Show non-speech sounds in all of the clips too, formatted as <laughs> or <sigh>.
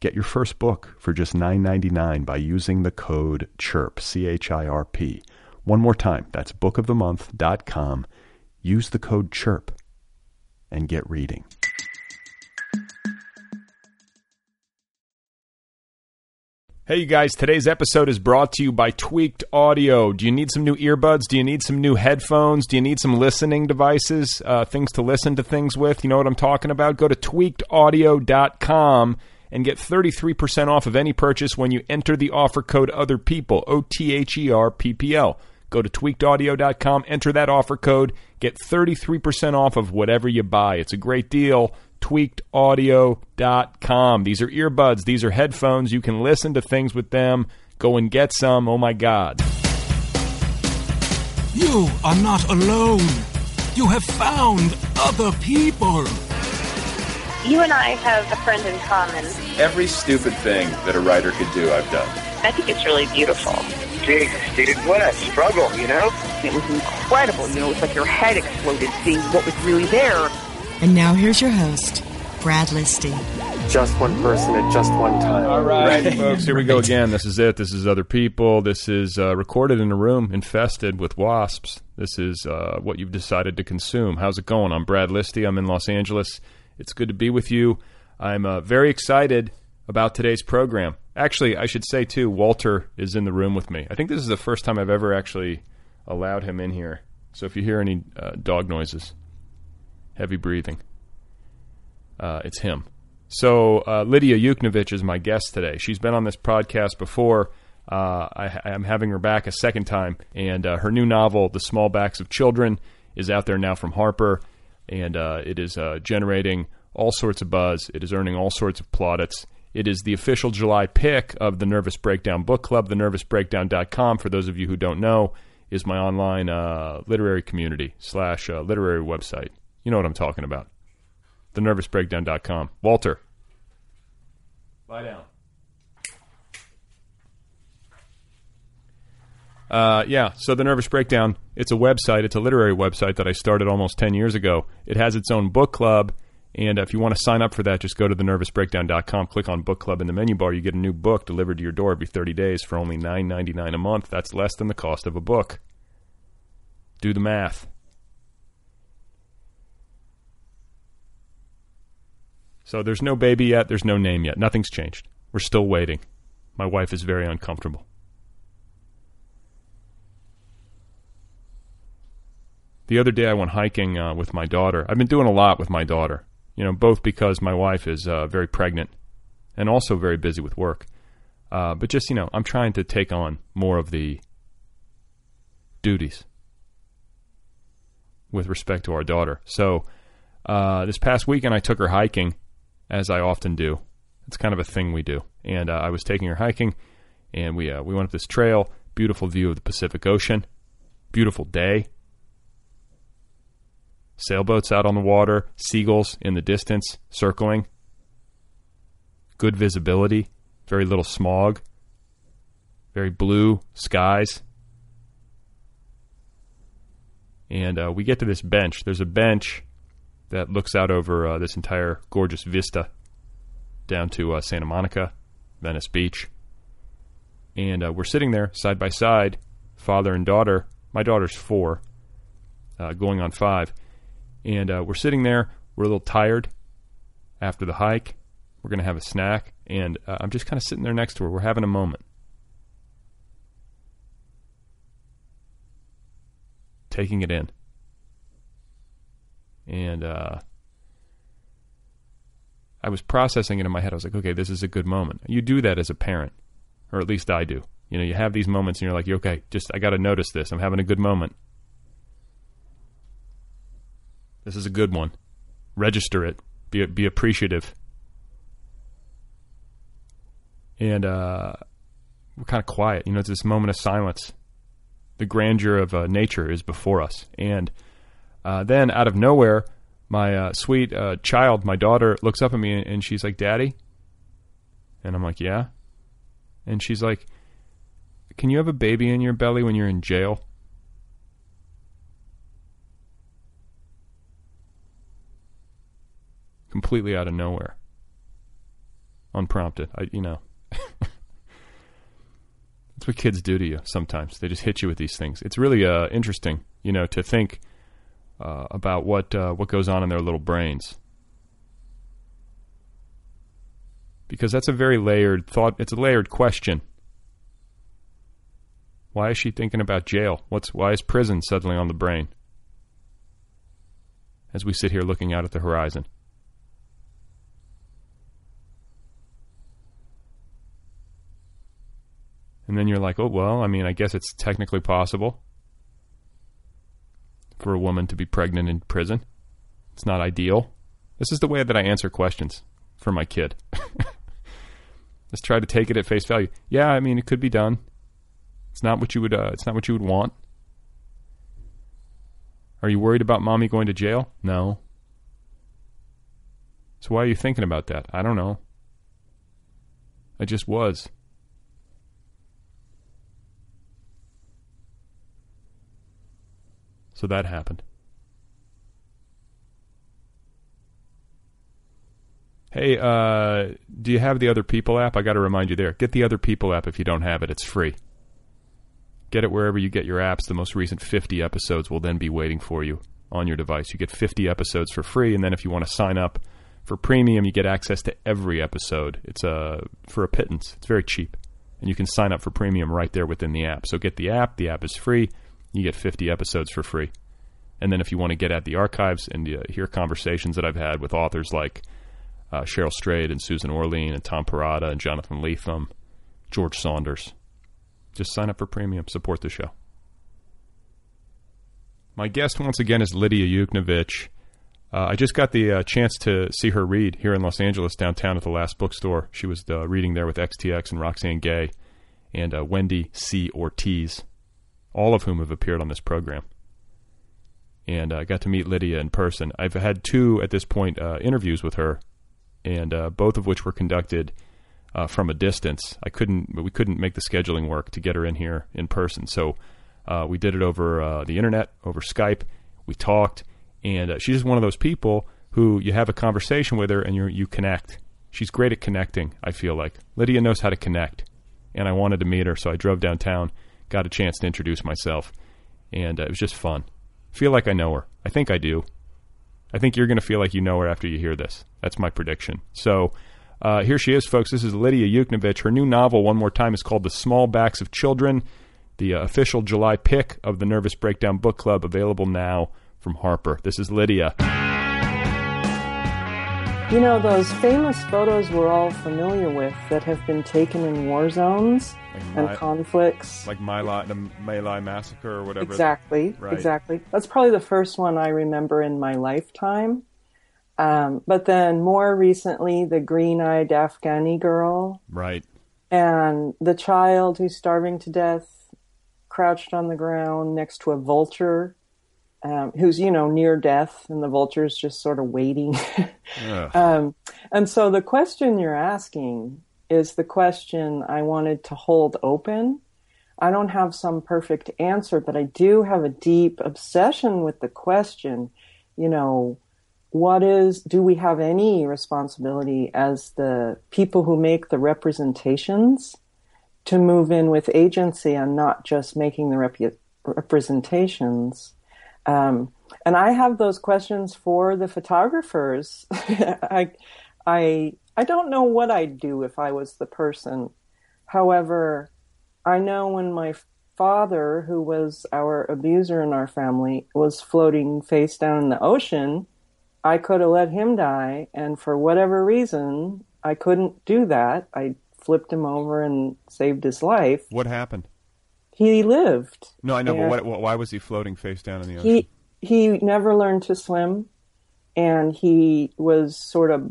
Get your first book for just $9.99 by using the code CHIRP, C H I R P. One more time, that's bookofthemonth.com. Use the code CHIRP and get reading. Hey, you guys, today's episode is brought to you by Tweaked Audio. Do you need some new earbuds? Do you need some new headphones? Do you need some listening devices, uh, things to listen to things with? You know what I'm talking about? Go to tweakedaudio.com and get 33% off of any purchase when you enter the offer code other people O T H E R P P L. Go to tweakedaudio.com, enter that offer code, get 33% off of whatever you buy. It's a great deal. tweakedaudio.com. These are earbuds, these are headphones. You can listen to things with them. Go and get some. Oh my god. You are not alone. You have found other people. You and I have a friend in common. Every stupid thing that a writer could do, I've done. I think it's really beautiful. Jesus, dude, what a struggle, you know? It was incredible. You know, it's like your head exploded seeing what was really there. And now here's your host, Brad Listi. Just one person at just one time. All right, right. folks, here we go again. This is it. This is other people. This is uh, recorded in a room infested with wasps. This is uh, what you've decided to consume. How's it going? I'm Brad Listi. I'm in Los Angeles. It's good to be with you. I'm uh, very excited about today's program. Actually, I should say, too, Walter is in the room with me. I think this is the first time I've ever actually allowed him in here. So if you hear any uh, dog noises, heavy breathing, uh, it's him. So uh, Lidia Yuknavitch is my guest today. She's been on this podcast before. Uh, I, am having her back a second time, and uh, her new novel, The Small Backs of Children, is out there now from Harper and uh, it is uh, generating all sorts of buzz. It is earning all sorts of plaudits. It is the official July pick of the Nervous Breakdown Book Club. The TheNervousBreakdown.com, for those of you who don't know, is my online uh, literary community slash uh, literary website. You know what I'm talking about. The TheNervousBreakdown.com. Walter. Lie down. Uh, yeah, so the Nervous Breakdown, it's a website. It's a literary website that I started almost 10 years ago. It has its own book club. And if you want to sign up for that, just go to thenervousbreakdown.com, click on book club in the menu bar. You get a new book delivered to your door every 30 days for only $9.99 a month. That's less than the cost of a book. Do the math. So there's no baby yet. There's no name yet. Nothing's changed. We're still waiting. My wife is very uncomfortable. The other day I went hiking uh, with my daughter. I've been doing a lot with my daughter, you know, both because my wife is uh, very pregnant and also very busy with work. Uh, but just, you know, I'm trying to take on more of the duties with respect to our daughter. So uh, this past weekend I took her hiking, as I often do. It's kind of a thing we do. And uh, I was taking her hiking, and we, uh, we went up this trail, beautiful view of the Pacific Ocean, beautiful day sailboats out on the water, seagulls in the distance circling, good visibility, very little smog, very blue skies. And uh, we get to this bench. There's a bench that looks out over uh, this entire gorgeous vista down to uh, Santa Monica, Venice Beach. And uh, we're sitting there side by side, father and daughter. My daughter's four, uh, going on five. And uh, we're sitting there. We're a little tired after the hike. We're going to have a snack. And uh, I'm just kind of sitting there next to her. We're having a moment. Taking it in. And uh, I was processing it in my head. I was like, okay, this is a good moment. You do that as a parent, or at least I do. You know, you have these moments and you're like, okay, just, I got to notice this. I'm having a good moment. This is a good one. Register it. Be, be appreciative. And uh, we're kind of quiet. You know, it's this moment of silence. The grandeur of uh, nature is before us. And uh, then out of nowhere, my uh, sweet uh, child, my daughter, looks up at me and she's like, "Daddy," and I'm like, "Yeah," and she's like, "Can you have a baby in your belly when you're in jail?" Completely out of nowhere, unprompted. I, you know. <laughs> That's what kids do to you sometimes. They just hit you with these things. It's really uh, interesting, you know, to think uh, about what uh, what goes on in their little brains. Because that's a very layered thought. It's a layered question. Why is she thinking about jail? What's why is prison suddenly on the brain? As we sit here looking out at the horizon. And then you're like, oh, well, I mean, I guess it's technically possible for a woman to be pregnant in prison. It's not ideal. This is the way that I answer questions for my kid. <laughs> Let's try to take it at face value. Yeah, I mean it could be done. It's not what you would. Uh, it's not what you would want. Are you worried about mommy going to jail? No. So why are you thinking about that? I don't know. I just was. So that happened. Hey, uh, do you have the Other People app? I got to remind you there. Get the Other People app if you don't have it. It's free. Get it wherever you get your apps. The most recent 50 episodes will then be waiting for you on your device. You get 50 episodes for free, and then if you want to sign up for premium, you get access to every episode. It's uh, for a pittance. It's very cheap, and you can sign up for premium right there within the app. So get the app. The app is free you get 50 episodes for free. And then if you want to get at the archives and uh, hear conversations that I've had with authors like uh, Cheryl Strayed and Susan Orlean and Tom Perrotta and Jonathan Lethem, George Saunders, just sign up for premium. Support the show. My guest once again is Lidia Yuknavitch. Uh, I just got the uh, chance to see her read here in Los Angeles, downtown at the last bookstore. She was uh, reading there with XTX and Roxane Gay and uh, Wendy C. Ortiz all of whom have appeared on this program. And I uh, got to meet Lidia in person. I've had two at this point uh, interviews with her, and uh, both of which were conducted uh, from a distance. I couldn't, we couldn't make the scheduling work to get her in here in person, so uh, we did it over uh, the internet, over Skype. We talked, and she's just one of those people who you have a conversation with her and you you connect. She's great at connecting. I feel like Lidia knows how to connect, and I wanted to meet her, so I drove downtown got a chance to introduce myself, and uh, it was just fun. Feel like I know her. I think I do. I think you're going to feel like you know her after you hear this. That's my prediction. So uh, here she is, folks. This is Lidia Yuknavitch. Her new novel, one more time, is called The Small Backs of Children, the uh, official July pick of the Nervous Breakdown Book Club, available now from Harper. This is Lidia. You know, those famous photos we're all familiar with that have been taken in war zones like and conflicts. Like My Lai, the My Lai massacre or whatever. Exactly, right. exactly. That's probably the first one I remember in my lifetime. Um, but then more recently, the green eyed Afghani girl. Right. And the child who's starving to death, crouched on the ground next to a vulture um, who's you know near death, and the vulture's just sort of waiting. <laughs> um, and so the question you're asking is the question I wanted to hold open. I don't have some perfect answer, but I do have a deep obsession with the question. You know, what is, do we have any responsibility as the people who make the representations to move in with agency and not just making the rep- representations? Um, and I have those questions for the photographers. <laughs> I, I, I don't know what I'd do if I was the person. However, I know when my father, who was our abuser in our family, was floating face down in the ocean, I could have let him die. And for whatever reason, I couldn't do that. I flipped him over and saved his life. What happened? He lived. No, I know, And- but what, why was he floating face down in the ocean? he he never learned to swim and he was sort of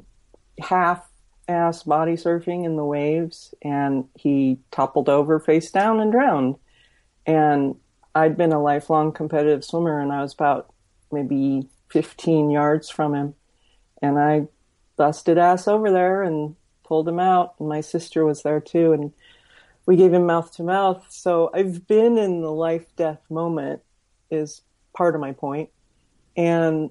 half ass body surfing in the waves and he toppled over face down and drowned and i'd been a lifelong competitive swimmer and i was about maybe 15 yards from him and i busted ass over there and pulled him out and my sister was there too and we gave him mouth to mouth so i've been in the life death moment is part of my point. And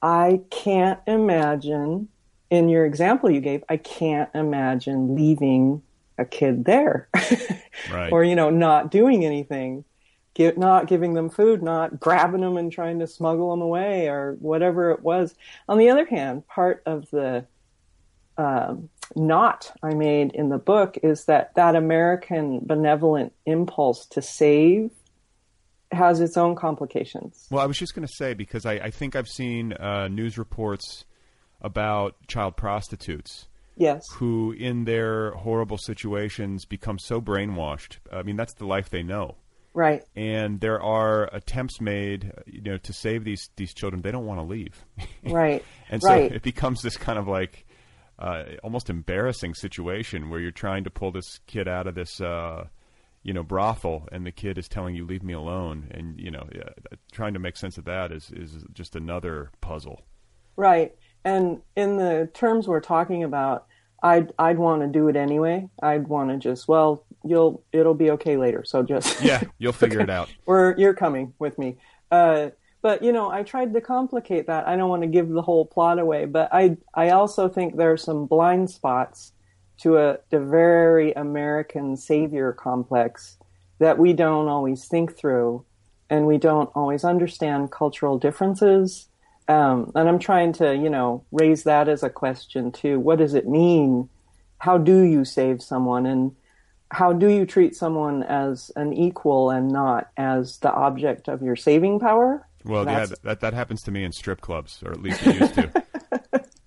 I can't imagine, in your example you gave, I can't imagine leaving a kid there. <laughs> Right. or, you know, not doing anything. Give, not giving them food, not grabbing them and trying to smuggle them away or whatever it was. On the other hand, part of the um, knot I made in the book is that that American benevolent impulse to save has its own complications. Well, I was just going to say because I, I think I've seen uh, news reports about child prostitutes Yes. who, in their horrible situations, become so brainwashed. I mean, that's the life they know. Right. And there are attempts made, you know, to save these these children. They don't want to leave, Right. <laughs> and so right. it becomes this kind of like uh, almost embarrassing situation where you're trying to pull this kid out of this, uh, you know, brothel, and the kid is telling you, "Leave me alone," and you know, yeah, trying to make sense of that is is just another puzzle. Right. And in the terms we're talking about, I'd I'd want to do it anyway. I'd want to just well, you'll it'll be okay later. So just Yeah, you'll <laughs> figure it out. or you're coming with me. Uh, but you know, I tried to complicate that. I don't want to give the whole plot away, but I I also think there are some blind spots to a the very American savior complex that we don't always think through, and we don't always understand cultural differences. Um, and I'm trying to, you know, raise that as a question too. What does it mean? How do you save someone? And how do you treat someone as an equal and not as the object of your saving power? Well, yeah, that that happens to me in strip clubs, or at least it used to. <laughs>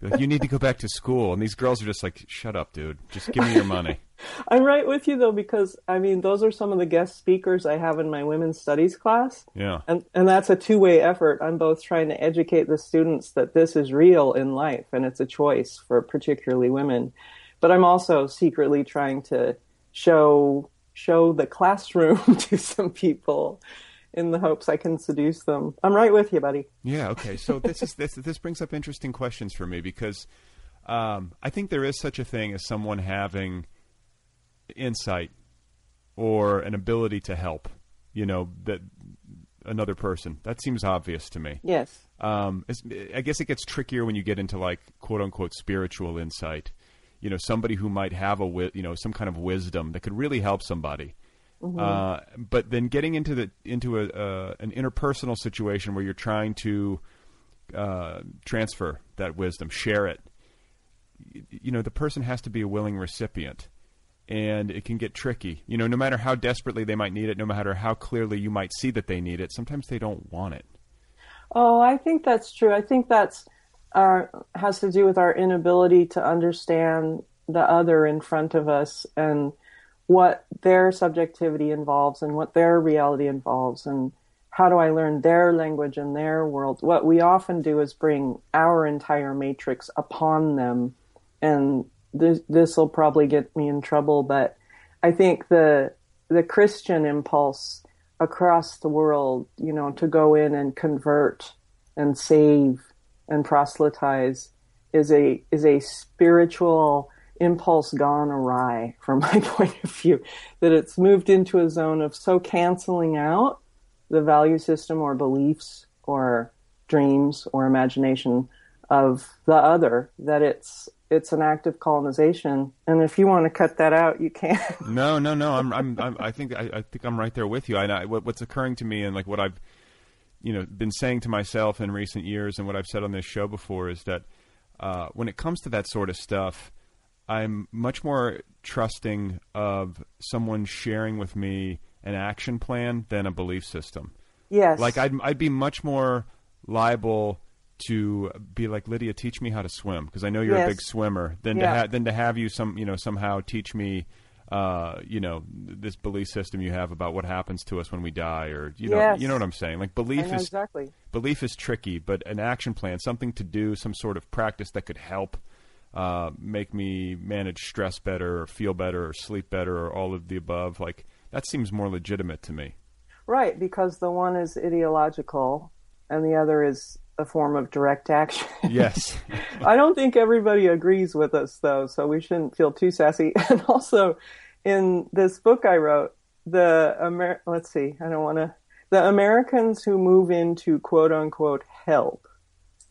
Like, you need to go back to school, and these girls are just like, "Shut up, dude! Just give me your money." <laughs> I'm right with you though because I mean those are some of the guest speakers I have in my women's studies class. Yeah. And and that's a two-way effort. I'm both trying to educate the students that this is real in life and it's a choice for particularly women. But I'm also secretly trying to show show the classroom <laughs> to some people in the hopes I can seduce them. I'm right with you, buddy. Yeah. Okay. So this is this this brings up interesting questions for me because um, I think there is such a thing as someone having insight or an ability to help. You know that another person. That seems obvious to me. Yes. um, I guess it gets trickier when you get into like quote unquote spiritual insight. You know, somebody who might have a you know some kind of wisdom that could really help somebody. Uh, but then getting into the into a uh, an interpersonal situation where you're trying to uh, transfer that wisdom, share it. You know, the person has to be a willing recipient, and it can get tricky. You know, no matter how desperately they might need it, no matter how clearly you might see that they need it, sometimes they don't want it. Oh, I think that's true. I think that's our has to do with our inability to understand the other in front of us and what their subjectivity involves and what their reality involves and how do I learn their language and their world. What we often do is bring our entire matrix upon them and this will probably get me in trouble, but I think the the Christian impulse across the world, you know, to go in and convert and save and proselytize is a is a spiritual impulse gone awry from <laughs> my point of view that it's moved into a zone of so canceling out the value system or beliefs or dreams or imagination of the other, that it's it's an act of colonization. And if you want to cut that out, you can. <laughs> no, no, no. I'm, I'm, I'm i think, I, I, think I'm right there with you. I, I, what, what's occurring to me, and like what I've, you know, been saying to myself in recent years, and what I've said on this show before, is that uh, when it comes to that sort of stuff, I'm much more trusting of someone sharing with me an action plan than a belief system. Yes. Like I'd, I'd be much more liable to be like Lidia, teach me how to swim because I know you're Yes. a big swimmer. Than Yeah. to ha- than to have you some you know somehow teach me, uh, you know, this belief system you have about what happens to us when we die, or you know, Yes. you know what I'm saying. Like belief is exactly. belief is tricky, but an action plan, something to do, some sort of practice that could help uh, make me manage stress better, or feel better, or sleep better, or all of the above. Like that seems more legitimate to me. Right, because the one is ideological and the other is a form of direct action. Yes. <laughs> I don't think everybody agrees with us though, so we shouldn't feel too sassy. <laughs> And also, in this book I wrote, the Amer- let's see, I don't want to. The Americans who move into quote unquote help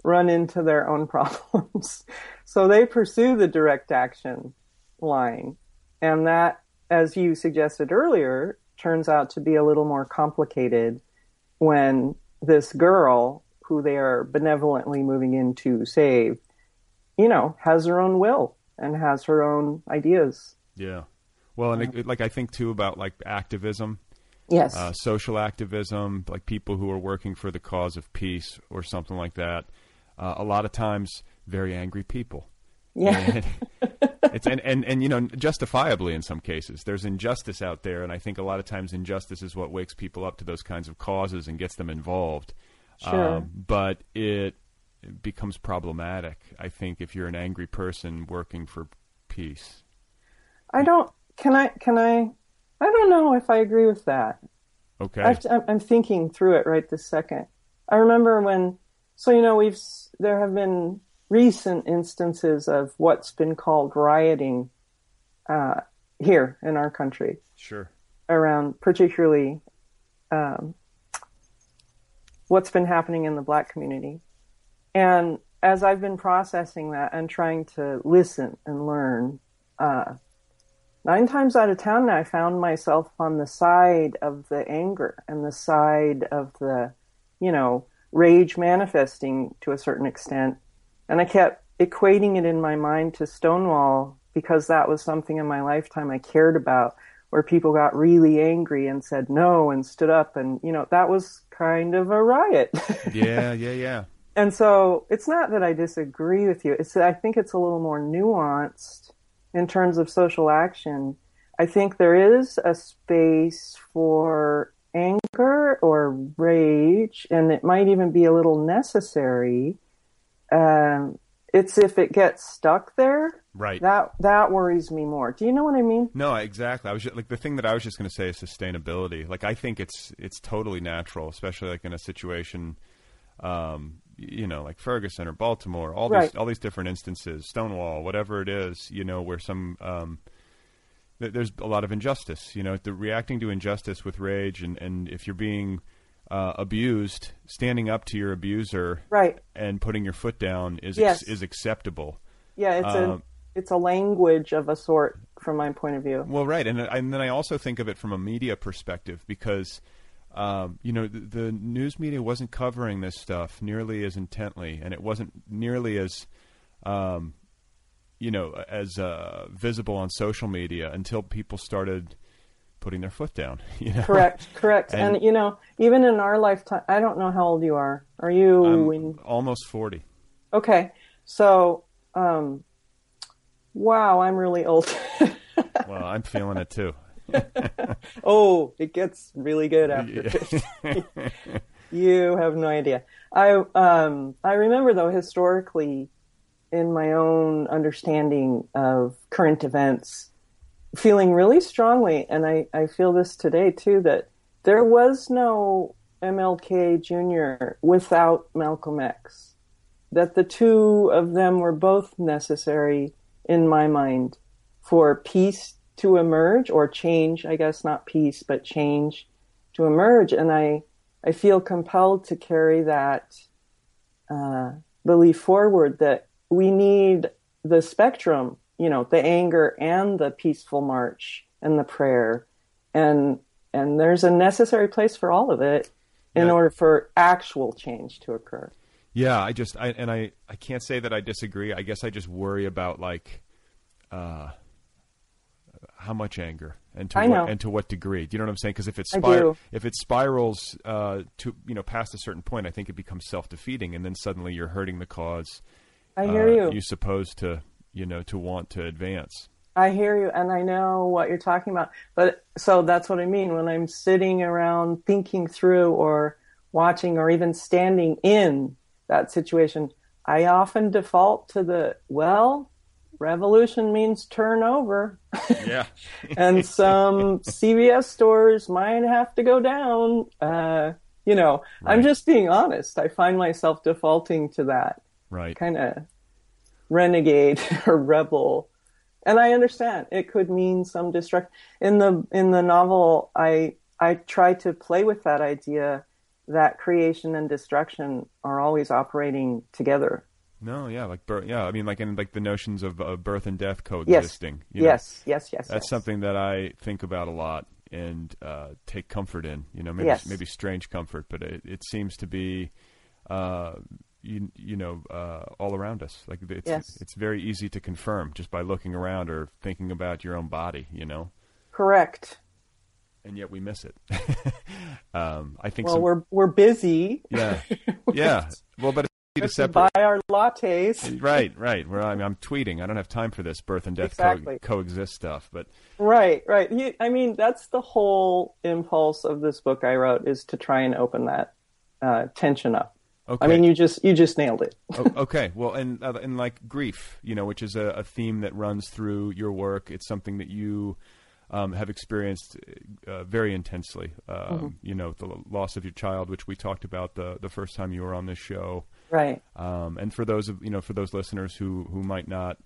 run into their own <laughs> problems, so they pursue the direct action line, and that, as you suggested earlier, turns out to be a little more complicated when this girl who they are benevolently moving in to save, you know, has her own will and has her own ideas. Yeah. Well, and it, it- like I think too about like activism, Yes. uh, social activism, like people who are working for the cause of peace or something like that. Uh, a lot of times, very angry people. yeah. And <laughs> it's and, and and you know justifiably in some cases there's injustice out there and i think a lot of times injustice is what wakes people up to those kinds of causes and gets them involved Um, Sure. but it becomes problematic i think if you're an angry person working for peace I don't. Can I? Can I? I don't know if I agree with that. okay I'm I'm thinking through it right this second. I remember when. So you know, we've there have been recent instances of what's been called rioting uh, here in our country. sure around particularly um, what's been happening in the black community. And as I've been processing that and trying to listen and learn, uh, nine times out of ten, I found myself on the side of the anger and the side of the, you know, rage manifesting to a certain extent. And I kept equating it in my mind to Stonewall because that was something in my lifetime I cared about where people got really angry and said no and stood up and you know that was kind of a riot. <laughs> Yeah yeah yeah. And so it's not that i disagree with you. It's that i think it's a little more nuanced in terms of social action. I think there is a space for anger or rage and it might even be a little necessary um, it's if it gets stuck there right that that worries me more do you know what i mean No, exactly. I was just, like the thing that I was just going to say is sustainability. Like I think it's it's totally natural, especially like in a situation, um, you know, like Ferguson or Baltimore, all Right. these all these different instances, Stonewall, whatever it is, you know, where some um, there's a lot of injustice. You know, the reacting to injustice with rage, and and if you're being uh, abused, standing up to your abuser, right and putting your foot down is Yes. is acceptable. Yeah, it's Um, a it's a language of a sort from my point of view. Well, right, and and then I also think of it from a media perspective because, um, you know, the, the news media wasn't covering this stuff nearly as intently, and it wasn't nearly as, um, you know, as uh, visible on social media until people started putting their foot down. <laughs> You know? Correct, correct. And, And- you know, even in our lifetime, I don't know how old you are. Are you in? almost forty. Okay, so um, wow, I'm really old. <laughs> Well, I'm feeling it too. <laughs> oh, it gets really good after 50. you have no idea. I um I remember though historically in my own understanding of current events feeling really strongly and I, I feel this today too that there was no MLK Jr. without Malcolm X. That the two of them were both necessary in my mind for peace to emerge or change, I guess not peace, but change to emerge. And I, I feel compelled to carry that, uh, belief forward that we need the spectrum, you know, the anger and the peaceful march and the prayer. And and there's a necessary place for all of it in Yeah. order for actual change to occur. Yeah, I just I and I I can't say that I disagree. I guess I just worry about like uh how much anger and to what and to what degree. Do you know what I'm saying? Because if it spir- if it spirals uh to you know past a certain point, I think it becomes self-defeating and then suddenly you're hurting the cause I hear uh, you. you're supposed to, you know, to want to advance. I hear you, and I know what you're talking about. But so that's what I mean when I'm sitting around thinking through or watching or even standing in that situation. I often default to the, well, revolution means turnover. Yeah. <laughs> and some CVS stores might have to go down. Uh, you know, I'm just being honest. I find myself defaulting to that right. kind of renegade <laughs> or rebel. And I understand it could mean some destruction. In the in the novel, I I try to play with that idea that creation and destruction are always operating together. No, yeah, like birth, yeah, I mean like in like the notions of uh, birth and death coexisting. you know? Yes, yes, yes. That's yes. something that I think about a lot and uh, take comfort in. You know, maybe Yes. maybe strange comfort, but it, it seems to be, uh, you you know, uh, all around us. Like it's Yes. it's very easy to confirm just by looking around or thinking about your own body. You know, Correct. and yet we miss it. <laughs> um, I think. Well, some, we're we're busy. yeah, <laughs> yeah. Well, but it's easy to separate. buy our lattes. <laughs> Right, right. Where I'm, I'm tweeting. I don't have time for this birth and death Exactly. co- coexist stuff. But Right, right. You, I mean, that's the whole impulse of this book I wrote is to try and open that uh, tension up. Okay. I mean, you just you just nailed it. <laughs> Okay. Well, and uh, and like grief, you know, which is a, a theme that runs through your work. It's something that you um, have experienced uh, very intensely. Um, Mm-hmm. You know, the loss of your child, which we talked about the the first time you were on this show. Right. Um, and for those of you know, for those listeners who who might not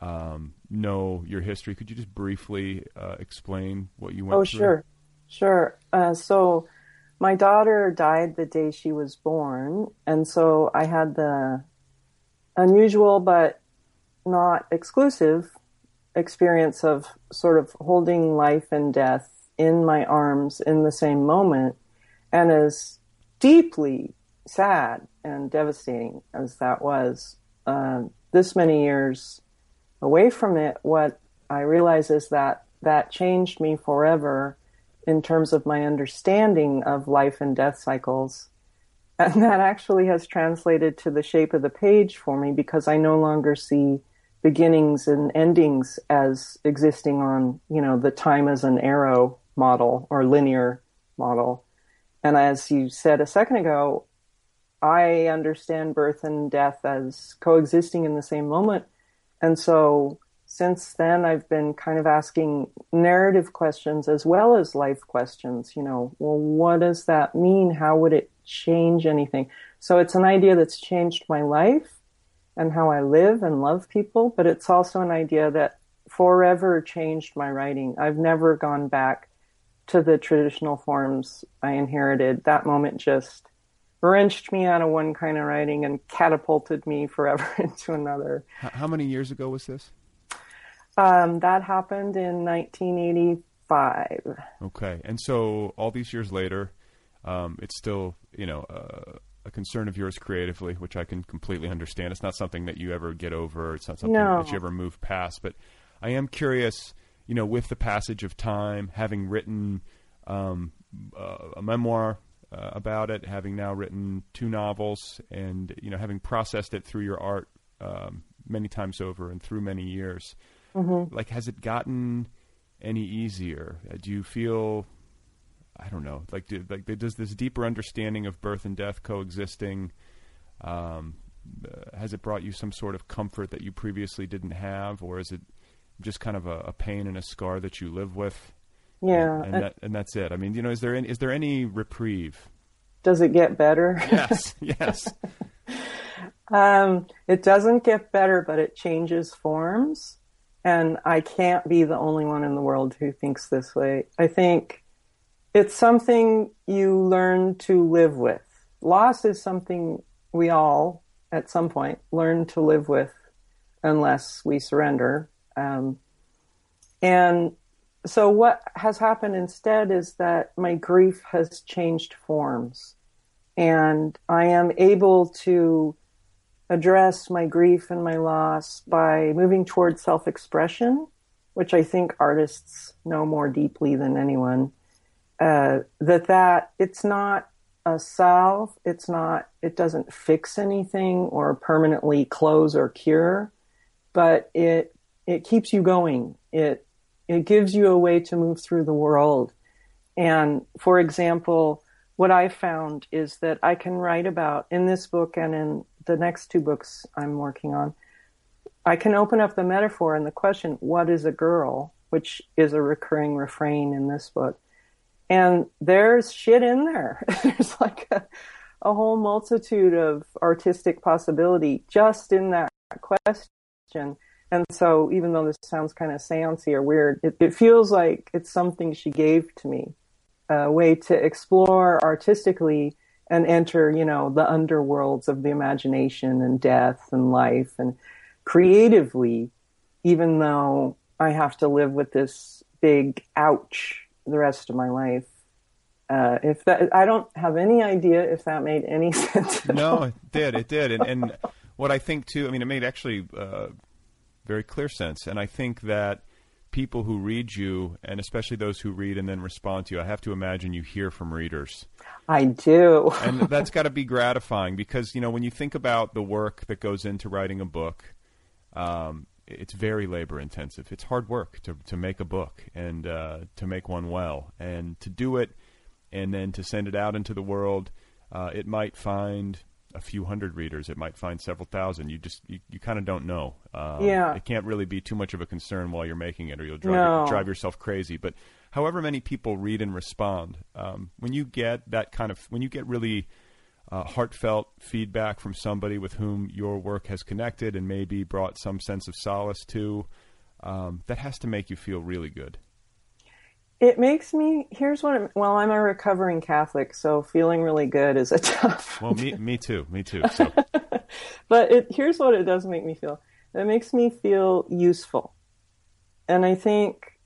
um, know your history, could you just briefly uh, explain what you went through? Oh, through? sure, sure. Uh, so, my daughter died the day she was born, and so I had the unusual but not exclusive experience of sort of holding life and death in my arms in the same moment, and as deeply sad and devastating as that was, uh, this many years away from it, what I realize is that that changed me forever in terms of my understanding of life and death cycles. And <laughs> that actually has translated to the shape of the page for me because I no longer see beginnings and endings as existing on, you know, the time as an arrow model or linear model. And as you said a second ago, I understand birth and death as coexisting in the same moment. And so since then, I've been kind of asking narrative questions as well as life questions. You know, well, what does that mean? How would it change anything? So it's an idea that's changed my life and how I live and love people, but it's also an idea that forever changed my writing. I've never gone back to the traditional forms I inherited. That moment just wrenched me out of one kind of writing and catapulted me forever <laughs> into another. How many years ago was this? Um, that happened in 1985. Okay, and so all these years later, um, it's still you know uh, a concern of yours creatively, which I can completely understand. It's not something that you ever get over. It's not something No. that you ever move past. But I am curious, you know, with the passage of time, having written um, uh, a memoir uh, about it, having now written two novels, and you know, having processed it through your art um, many times over and through many years, like has it gotten any easier? Uh, Do you feel I don't know, like do, like does this deeper understanding of birth and death coexisting um, uh, has it brought you some sort of comfort that you previously didn't have, or is it just kind of a, a pain and a scar that you live with? Yeah. and uh, that, and that's it. I mean, you know, is there any, is there any reprieve? does it get better? Yes, <laughs> yes. Um, it doesn't get better, but it changes forms. And I can't be the only one in the world who thinks this way. I think it's something you learn to live with. Loss is something we all at some point learn to live with unless we surrender. Um, and so what has happened instead is that my grief has changed forms and I am able to address my grief and my loss by moving towards self-expression, which I think artists know more deeply than anyone. Uh, that that it's not a salve, it's not, it doesn't fix anything or permanently close or cure, but it it keeps you going. It it gives you a way to move through the world. And for example, what I found is that I can write about in this book and in the next two books I'm working on. I can open up the metaphor and the question, what is a girl? Which is a recurring refrain in this book. And there's shit in there. <laughs> there's like a, a whole multitude of artistic possibility just in that question. And so, even though this sounds kind of seancey or weird, it, it feels like it's something she gave to me, a way to explore artistically and enter, you know, the underworlds of the imagination and death and life and creatively, even though I have to live with this big ouch the rest of my life. Uh, if that, I don't have any idea if that made any <laughs> sense. no, it did. It did. And, and, what I think too, I mean, it made actually uh, very clear sense. And I think that people who read you, and especially those who read and then respond to you, I have to imagine you hear from readers. I do. <laughs> and that's got to be gratifying because, you know, when you think about the work that goes into writing a book, um, it's very labor intensive. It's hard work to, to make a book and uh, to make one well. And to do it and then to send it out into the world, uh, it might find a few hundred readers. It might find several thousand. You just you, you kind of don't know. Um, yeah, it can't really be too much of a concern while you're making it, or you'll drive no. drive yourself crazy. But however many people read and respond, um, when you get that kind of when you get really uh, heartfelt feedback from somebody with whom your work has connected and maybe brought some sense of solace to, um, that has to make you feel really good. It makes me. Here's what. I'm, well, I'm a recovering Catholic, so feeling really good is a <laughs> tough. Well, me, me too. Me too. So. <laughs> but it, here's what it does make me feel. It makes me feel useful, and I think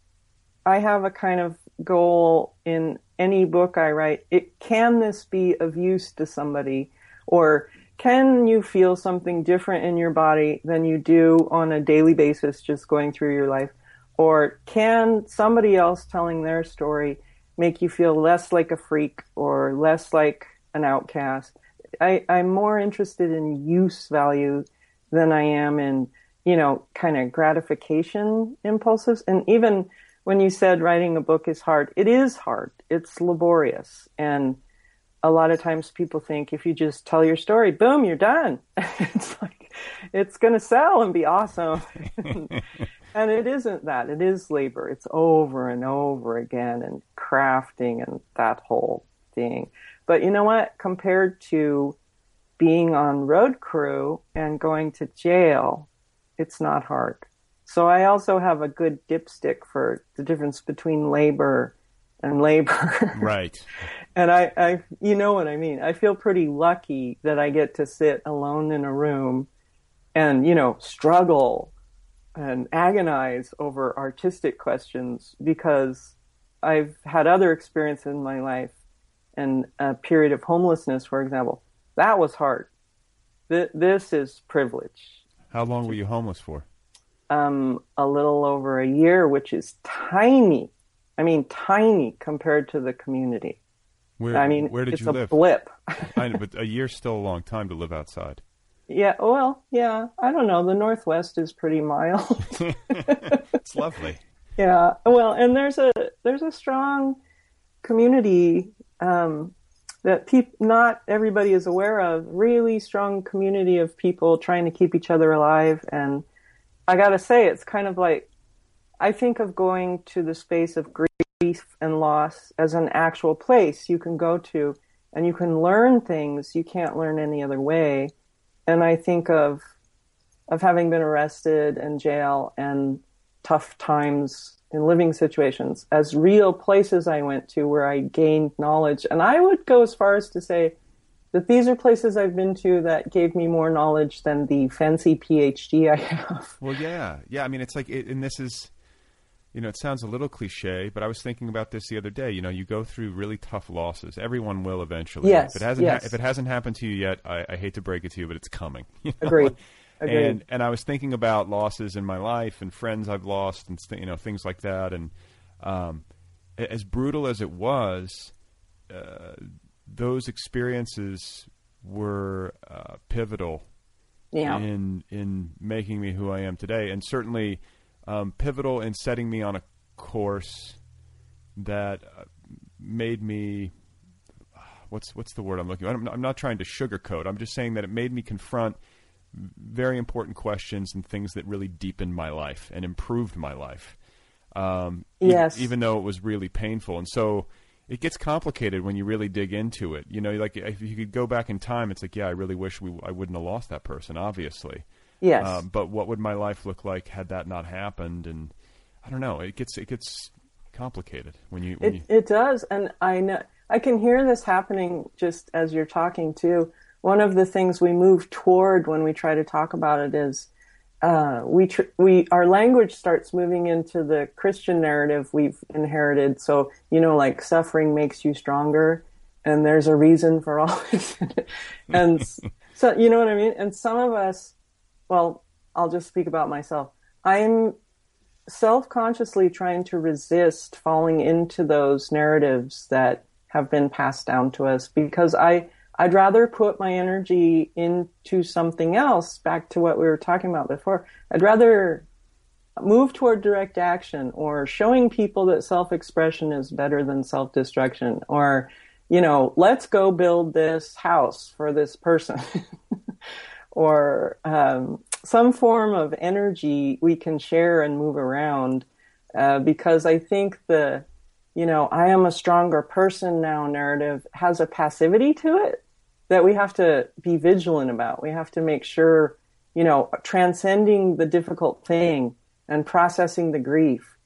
I have a kind of goal in any book I write. It can this be of use to somebody, or can you feel something different in your body than you do on a daily basis, just going through your life? Or can somebody else telling their story make you feel less like a freak or less like an outcast? I, I'm more interested in use value than I am in, you know, kind of gratification impulses. And even when you said writing a book is hard, it is hard. It's laborious. And a lot of times people think if you just tell your story, boom, you're done. <laughs> it's like, it's going to sell and be awesome. <laughs> And it isn't that. It is labor. It's over and over again and crafting and that whole thing. But you know what? Compared to being on road crew and going to jail, it's not hard. So I also have a good dipstick for the difference between labor and labor. <laughs> Right. and I, I, you know what I mean. I feel pretty lucky that I get to sit alone in a room and, you know, struggle and agonize over artistic questions because I've had other experiences in my life and a period of homelessness, for example. That was hard. Th- this is privilege. How long were you homeless for? Um, a little over a year, which is tiny. I mean, tiny compared to the community. Where, I mean, where did it's you a live? blip. I know, but a year's still a long time to live outside. Yeah, well, yeah, I don't know. The Northwest is pretty mild. <laughs> it's lovely. Yeah, well, and there's a there's a strong community um, that peop- not everybody is aware of. Really strong community of people trying to keep each other alive. And I got to say, it's kind of like I think of going to the space of grief and loss as an actual place you can go to, and you can learn things you can't learn any other way and I think of of having been arrested in jail and tough times in living situations as real places I went to where I gained knowledge. And I would go as far as to say that these are places I've been to that gave me more knowledge than the fancy PhD I have. Well, yeah, yeah. I mean, it's like, it, and this is, you know, it sounds a little cliche, but I was thinking about this the other day. You know, you go through really tough losses. Everyone will eventually. Yes. If it hasn't, yes. ha- if it hasn't happened to you yet, I, I hate to break it to you, but it's coming. <laughs> you know? Agreed. Agreed. And and I was thinking about losses in my life and friends I've lost and st- you know things like that. And um, as brutal as it was, uh, those experiences were uh, pivotal Yeah. in in making me who I am today, and certainly um, pivotal in setting me on a course that uh, made me. What's what's the word I'm looking? I'm, I'm not trying to sugarcoat. I'm just saying that it made me confront very important questions and things that really deepened my life and improved my life. Um, e- Yes. even though it was really painful, and so it gets complicated when you really dig into it. You know, like if you could go back in time, it's like, yeah, I really wish we I wouldn't have lost that person, obviously. Yes. Um, but what would my life look like had that not happened? And I don't know. It gets it gets complicated when you. When It you it does, and I know I can hear this happening just as you're talking too. One of the things we move toward when we try to talk about it is uh, we tr- we our language starts moving into the Christian narrative we've inherited. So you know, like suffering makes you stronger, and there's a reason for all <laughs> this, and so you know what I mean. And some of us, well, I'll just speak about myself. I'm self-consciously trying to resist falling into those narratives that have been passed down to us because I I'd rather put my energy into something else back to what we were talking about before. I'd rather move toward direct action or showing people that self-expression is better than self-destruction or you know, let's go build this house for this person. <laughs> or um, some form of energy we can share and move around uh, because I think the you know I am a stronger person now narrative has a passivity to it that we have to be vigilant about. We have to make sure you know transcending the difficult thing and processing the grief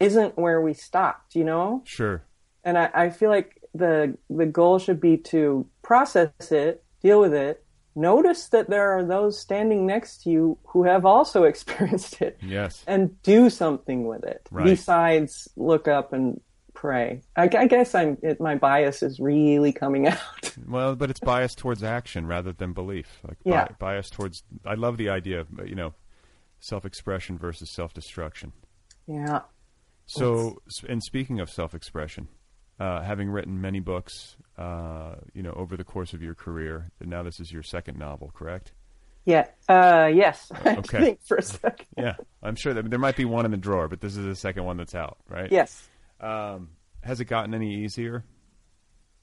isn't where we stopped. You know, sure. and I, I feel like the the goal should be to process it, deal with it, notice that there are those standing next to you who have also <laughs> experienced it, Yes. and do something with it Right. besides look up and pray. I, I guess I'm it, my bias is really coming <laughs> out. Well, but it's biased towards action rather than belief. Like bi- Yeah. biased towards. I love the idea of you know, self-expression versus self-destruction. yeah, So, s- and speaking of self-expression, uh, having written many books, uh, you know, over the course of your career, and now this is your second novel, correct? yeah, uh, yes. <laughs> I Okay. think for a second. Yeah, I'm sure that there might be one in the drawer, but this is the second one that's out, right? Yes. Um, has it gotten any easier?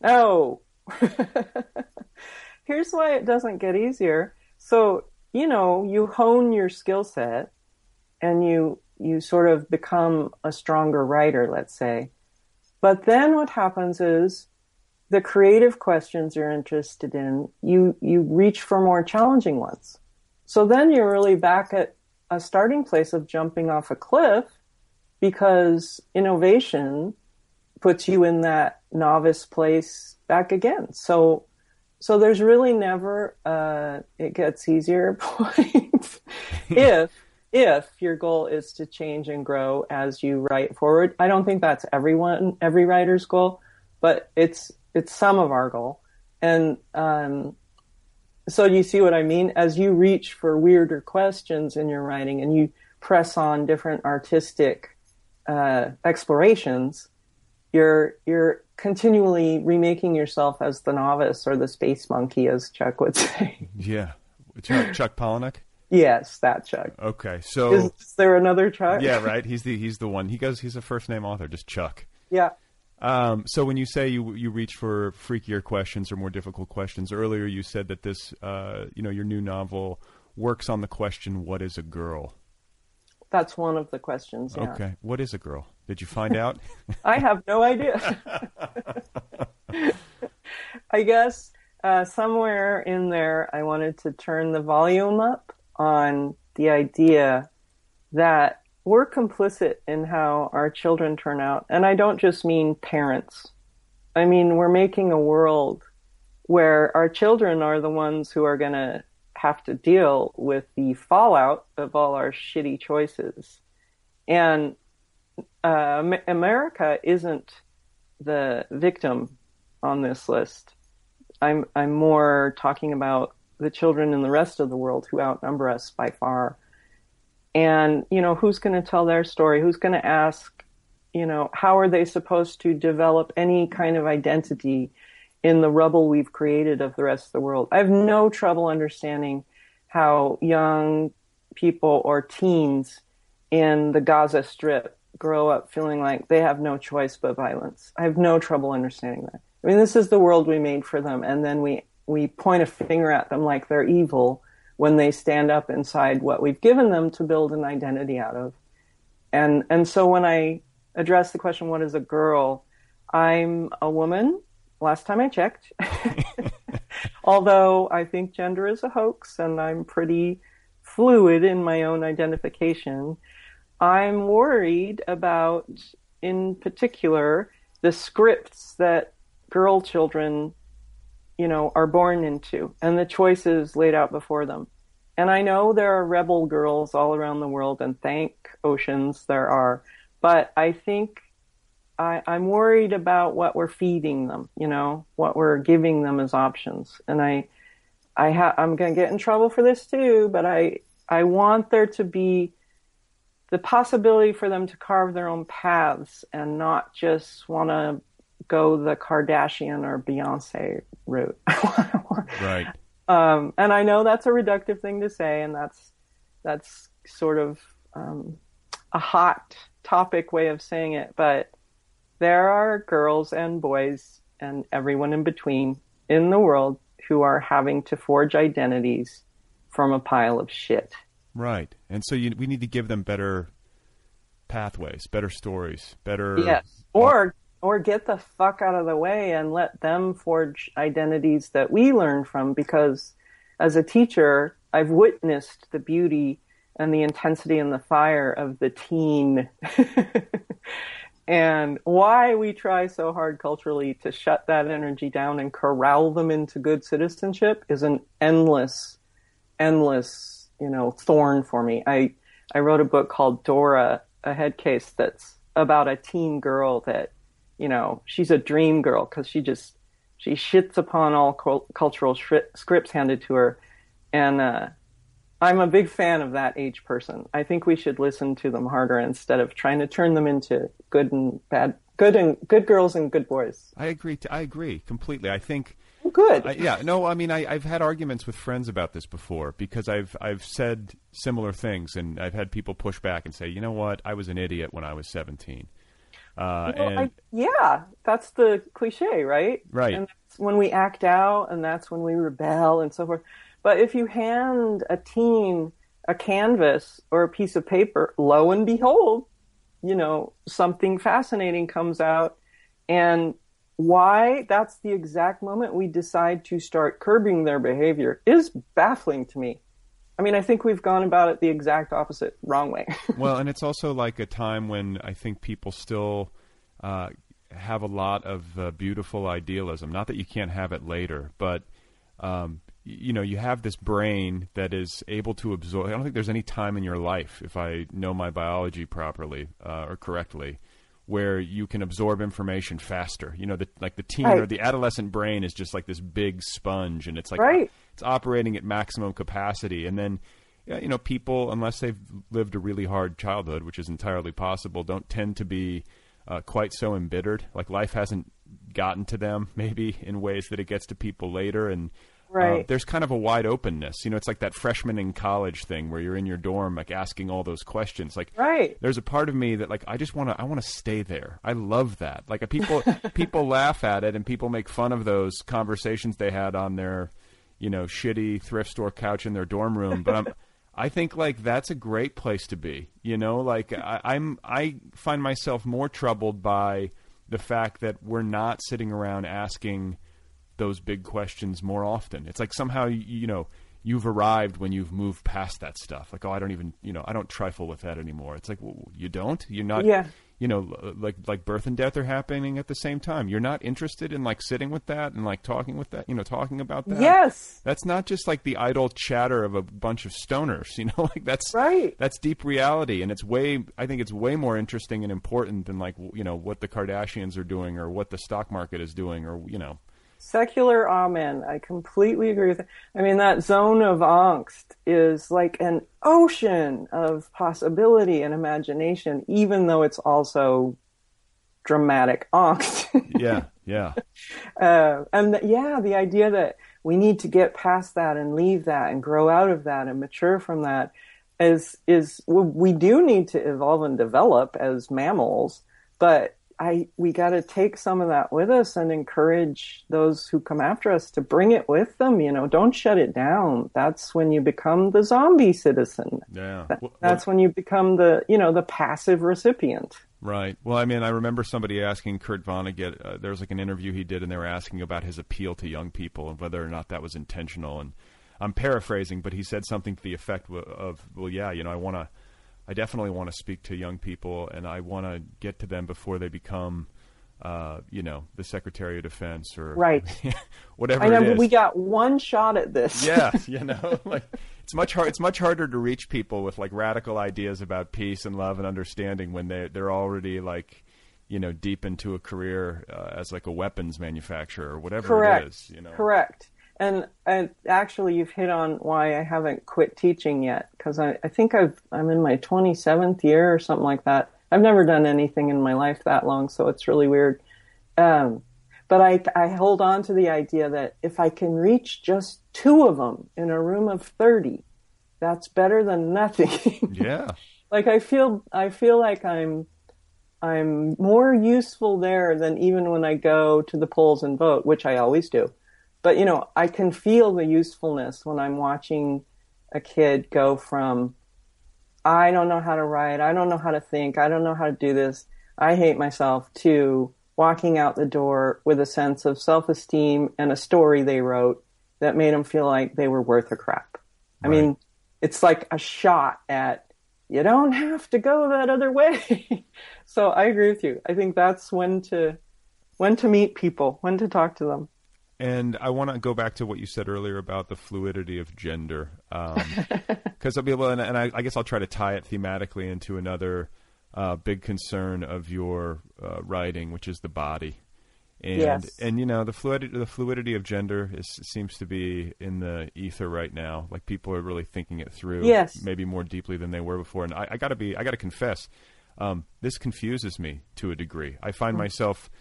No. <laughs> Here's why it doesn't get easier. So, you know, you hone your skill set and you you sort of become a stronger writer, let's say. But then what happens is the creative questions you're interested in, you you reach for more challenging ones. So then you're really back at a starting place of jumping off a cliff because innovation puts you in that novice place back again. So, so there's really never uh, it gets easier <laughs> point if if your goal is to change and grow as you write forward. I don't think that's everyone every writer's goal, but it's it's some of our goal. And um, so you see what I mean? As you reach for weirder questions in your writing and you press on different artistic uh, explorations, you're you're continually remaking yourself as the novice or the space monkey, as Chuck would <laughs> say. Yeah, Chuck, Chuck Palahniuk. yes, that Chuck. Okay, so Is, is there another Chuck? yeah, right. He's the he's the one. He goes. He's a first name author, just Chuck. Yeah. Um, so when you say you you reach for freakier questions or more difficult questions, earlier you said that this, uh, you know, your new novel works on the question, "What is a girl?" That's one of the questions. Yeah. Okay, what is a girl? Did you find out? <laughs> I have no idea. <laughs> I guess uh, somewhere in there, I wanted to turn the volume up on the idea that we're complicit in how our children turn out. And I don't just mean parents. I mean, we're making a world where our children are the ones who are going to have to deal with the fallout of all our shitty choices. And uh, America isn't the victim on this list. I'm I'm more talking about the children in the rest of the world who outnumber us by far. And you know, who's going to tell their story? Who's going to ask, you know, how are they supposed to develop any kind of identity in the rubble we've created of the rest of the world? I have no trouble understanding how young people or teens in the Gaza Strip grow up feeling like they have no choice but violence. I have no trouble understanding that. I mean, this is the world we made for them, and then we we point a finger at them like they're evil when they stand up inside what we've given them to build an identity out of. And and so when I address the question, what is a girl? I'm a woman. Last time I checked. <laughs> Although I think gender is a hoax and I'm pretty fluid in my own identification. I'm worried about, in particular, the scripts that girl children, you know, are born into and the choices laid out before them. And I know there are rebel girls all around the world, and thank oceans there are. But I think I, I'm worried about what we're feeding them, you know, what we're giving them as options. And I, I ha- I'm going to get in trouble for this too, but I, I want there to be the possibility for them to carve their own paths and not just want to go the Kardashian or Beyonce route. <laughs> right. Um, and I know that's a reductive thing to say, and that's that's sort of um, a hot topic way of saying it, but there are girls and boys and everyone in between in the world who are having to forge identities from a pile of shit. Right. And so you, we need to give them better pathways, better stories, better. Yes. Or or get the fuck out of the way and let them forge identities that we learn from because as a teacher, I've witnessed the beauty and the intensity and the fire of the teen. <laughs> and why we try so hard culturally to shut that energy down and corral them into good citizenship is an endless, endless you know, thorn for me. I, I wrote a book called Dora, a head case that's about a teen girl that, you know, she's a dream girl because she just, she shits upon all cultural scripts handed to her. And, uh, I'm a big fan of that age person. I think we should listen to them harder instead of trying to turn them into good and bad, good and good girls and good boys. I agree. I agree completely. I think good. I, yeah, no, I mean, I, have had arguments with friends about this before because I've I've said similar things, and I've had people push back and say, you know what, I was an idiot when I was seventeen. Uh, well, and, I, yeah, that's the cliche, right? Right. And that's when we act out, and that's when we rebel, and so forth. But if you hand a teen a canvas or a piece of paper, lo and behold, you know, something fascinating comes out, and why that's the exact moment we decide to start curbing their behavior is baffling to me. I mean, I think we've gone about it the exact opposite, wrong way. <laughs> well, and it's also like a time when I think people still uh, have a lot of uh, beautiful idealism. Not that you can't have it later, but um, you know, you have this brain that is able to absorb. I don't think there's any time in your life, if I know my biology properly uh, or correctly, where you can absorb information faster. You know, the, like the teen right. or the adolescent brain is just like this big sponge, and it's like right. it's operating at maximum capacity. And then, you know, people unless they've lived a really hard childhood, which is entirely possible, don't tend to be uh, quite so embittered. Like life hasn't gotten to them <laughs> maybe in ways that it gets to people later, and uh, right. Uh, there's kind of a wide openness. You know, it's like that freshman in college thing where you're in your dorm, like asking all those questions. Like, right. There's a part of me that, like, I just want to, I want to stay there. I love that. Like, people, <laughs> people laugh at it and people make fun of those conversations they had on their, you know, shitty thrift store couch in their dorm room. But I'm, I think like that's a great place to be. You know, like I, I'm, I find myself more troubled by the fact that we're not sitting around asking those big questions more often. It's like somehow you know you've arrived when you've moved past that stuff. Like, oh, I don't even, you know, I don't trifle with that anymore. It's like, well, you don't. You're not. Yeah. You know, like like birth and death are happening at the same time. You're not interested in like sitting with that and like talking with that. You know, talking about that. Yes. That's not just like the idle chatter of a bunch of stoners. <laughs> You know, like that's Right. That's deep reality, and it's way. I think it's way more interesting and important than like you know what the Kardashians are doing or what the stock market is doing or you know. Secular amen. I completely agree with it. I mean, that zone of angst is like an ocean of possibility and imagination, even though it's also dramatic angst. <laughs> Yeah, yeah. uh, and th- yeah, the idea that we need to get past that and leave that and grow out of that and mature from that is is we do need to evolve and develop as mammals, but I we got to take some of that with us and encourage those who come after us to bring it with them. You know, don't shut it down. That's when you become the zombie citizen. Yeah. That- Well- That's when you become the you know the passive recipient. Right. Well, I mean, I remember somebody asking Kurt Vonnegut. Uh, there was like an interview he did, and they were asking about his appeal to young people and whether or not that was intentional. And I'm paraphrasing, but he said something to the effect of, "Well, yeah, you know, I want to, I definitely want to speak to young people, and I want to get to them before they become, uh, you know, the Secretary of Defense or Right. <laughs> whatever I know, we got one shot at this. yeah, <laughs> you know, like it's much hard. It's much harder to reach people with like radical ideas about peace and love and understanding when they they're already like, you know, deep into a career uh, as like a weapons manufacturer or whatever Correct. it is. You know, Correct. And, and actually, you've hit on why I haven't quit teaching yet because I, I think I've I'm in my 27th year or something like that. I've never done anything in my life that long, so it's really weird. Um, but I I hold on to the idea that if I can reach just two of them in a room of 30, that's better than nothing. <laughs> Yeah, like I feel I feel like I'm I'm more useful there than even when I go to the polls and vote, which I always do. But you know, I can feel the usefulness when I'm watching a kid go from I don't know how to write, I don't know how to think, I don't know how to do this, I hate myself to walking out the door with a sense of self-esteem and a story they wrote that made them feel like they were worth a crap. I mean, it's like a shot at you don't have to go that other way. <laughs> so I agree with you. I think that's when to when to meet people, when to talk to them. And I want to go back to what you said earlier about the fluidity of gender, <laughs> because I'll be able, and, and I, I guess I'll try to tie it thematically into another uh, big concern of your uh, writing, which is the body. And Yes. and you know the fluidity the fluidity of gender is, seems to be in the ether right now. Like people are really thinking it through, Yes. maybe more deeply than they were before. And I, I gotta be I gotta confess, um, this confuses me to a degree. I find myself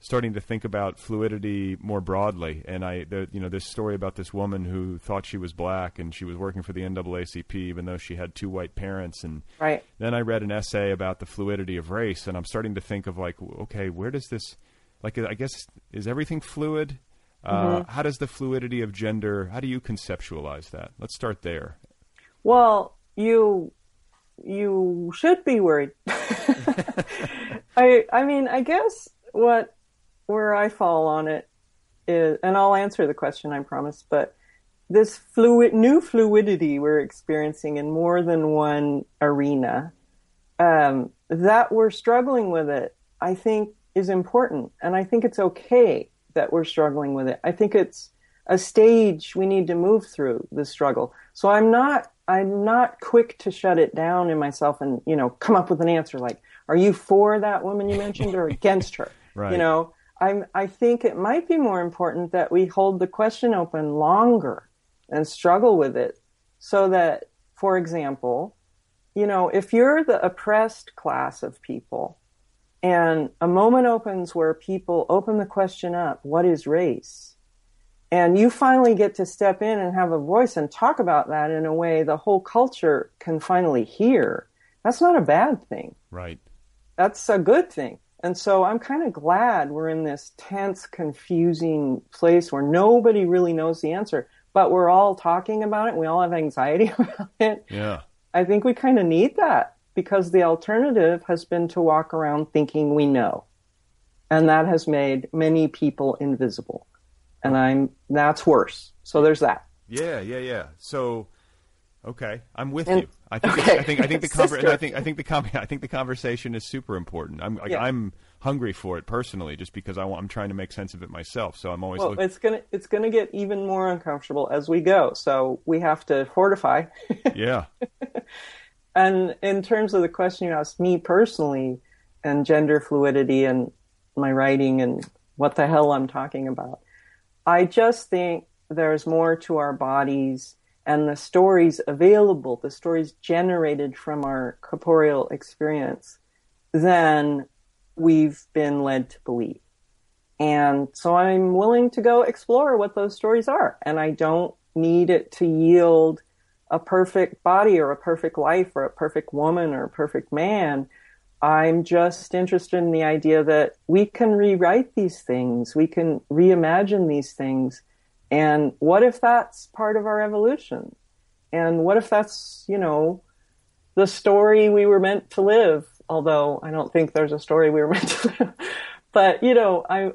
starting to think about fluidity more broadly. And I, the, you know, this story about this woman who thought she was black and she was working for the NAACP, even though she had two white parents. And Right. then I read an essay about the fluidity of race, and I'm starting to think of like, okay, where does this, like, I guess, is everything fluid? Uh, How does the fluidity of gender? How do you conceptualize that? Let's start there. Well, you you should be worried. <laughs> I I mean, I guess what where I fall on it is, and I'll answer the question, I promise, but this fluid new fluidity we're experiencing in more than one arena um, that we're struggling with it, I think is important. And I think it's okay that we're struggling with it. I think it's a stage we need to move through the struggle. So I'm not, I'm not quick to shut it down in myself and, you know, come up with an answer like, are you for that woman you mentioned or against her? <laughs> Right. You know, I'm, I think it might be more important that we hold the question open longer and struggle with it so that, for example, you know, if you're the oppressed class of people and a moment opens where people open the question up, what is race? And you finally get to step in and have a voice and talk about that in a way the whole culture can finally hear. That's not a bad thing. Right. That's a good thing. And so I'm kind of glad we're in this tense, confusing place where nobody really knows the answer, but we're all talking about it. We all have anxiety <laughs> about it. Yeah. I think we kind of need that because the alternative has been to walk around thinking we know. And that has made many people invisible. And I'm, that's worse. So there's that. Yeah, yeah, yeah. So, okay, I'm with And- you. I think okay. I think I think the <laughs> conver- I think I think the com- I think the conversation is super important. I'm like, Yeah. I'm hungry for it personally, just because I I'm trying to make sense of it myself. So I'm always Well, looking. it's gonna it's gonna get even more uncomfortable as we go. So we have to fortify. Yeah, <laughs> And in terms of the question you asked me personally, and gender fluidity and my writing and what the hell I'm talking about, I just think there's more to our bodies and the stories available, the stories generated from our corporeal experience than we've been led to believe. And so I'm willing to go explore what those stories are. And I don't need it to yield a perfect body or a perfect life or a perfect woman or a perfect man. I'm just interested in the idea that we can rewrite these things. We can reimagine these things. And what if that's part of our evolution? And what if that's, you know, the story we were meant to live? Although I don't think there's a story we were <laughs> meant to live. But, you know, I,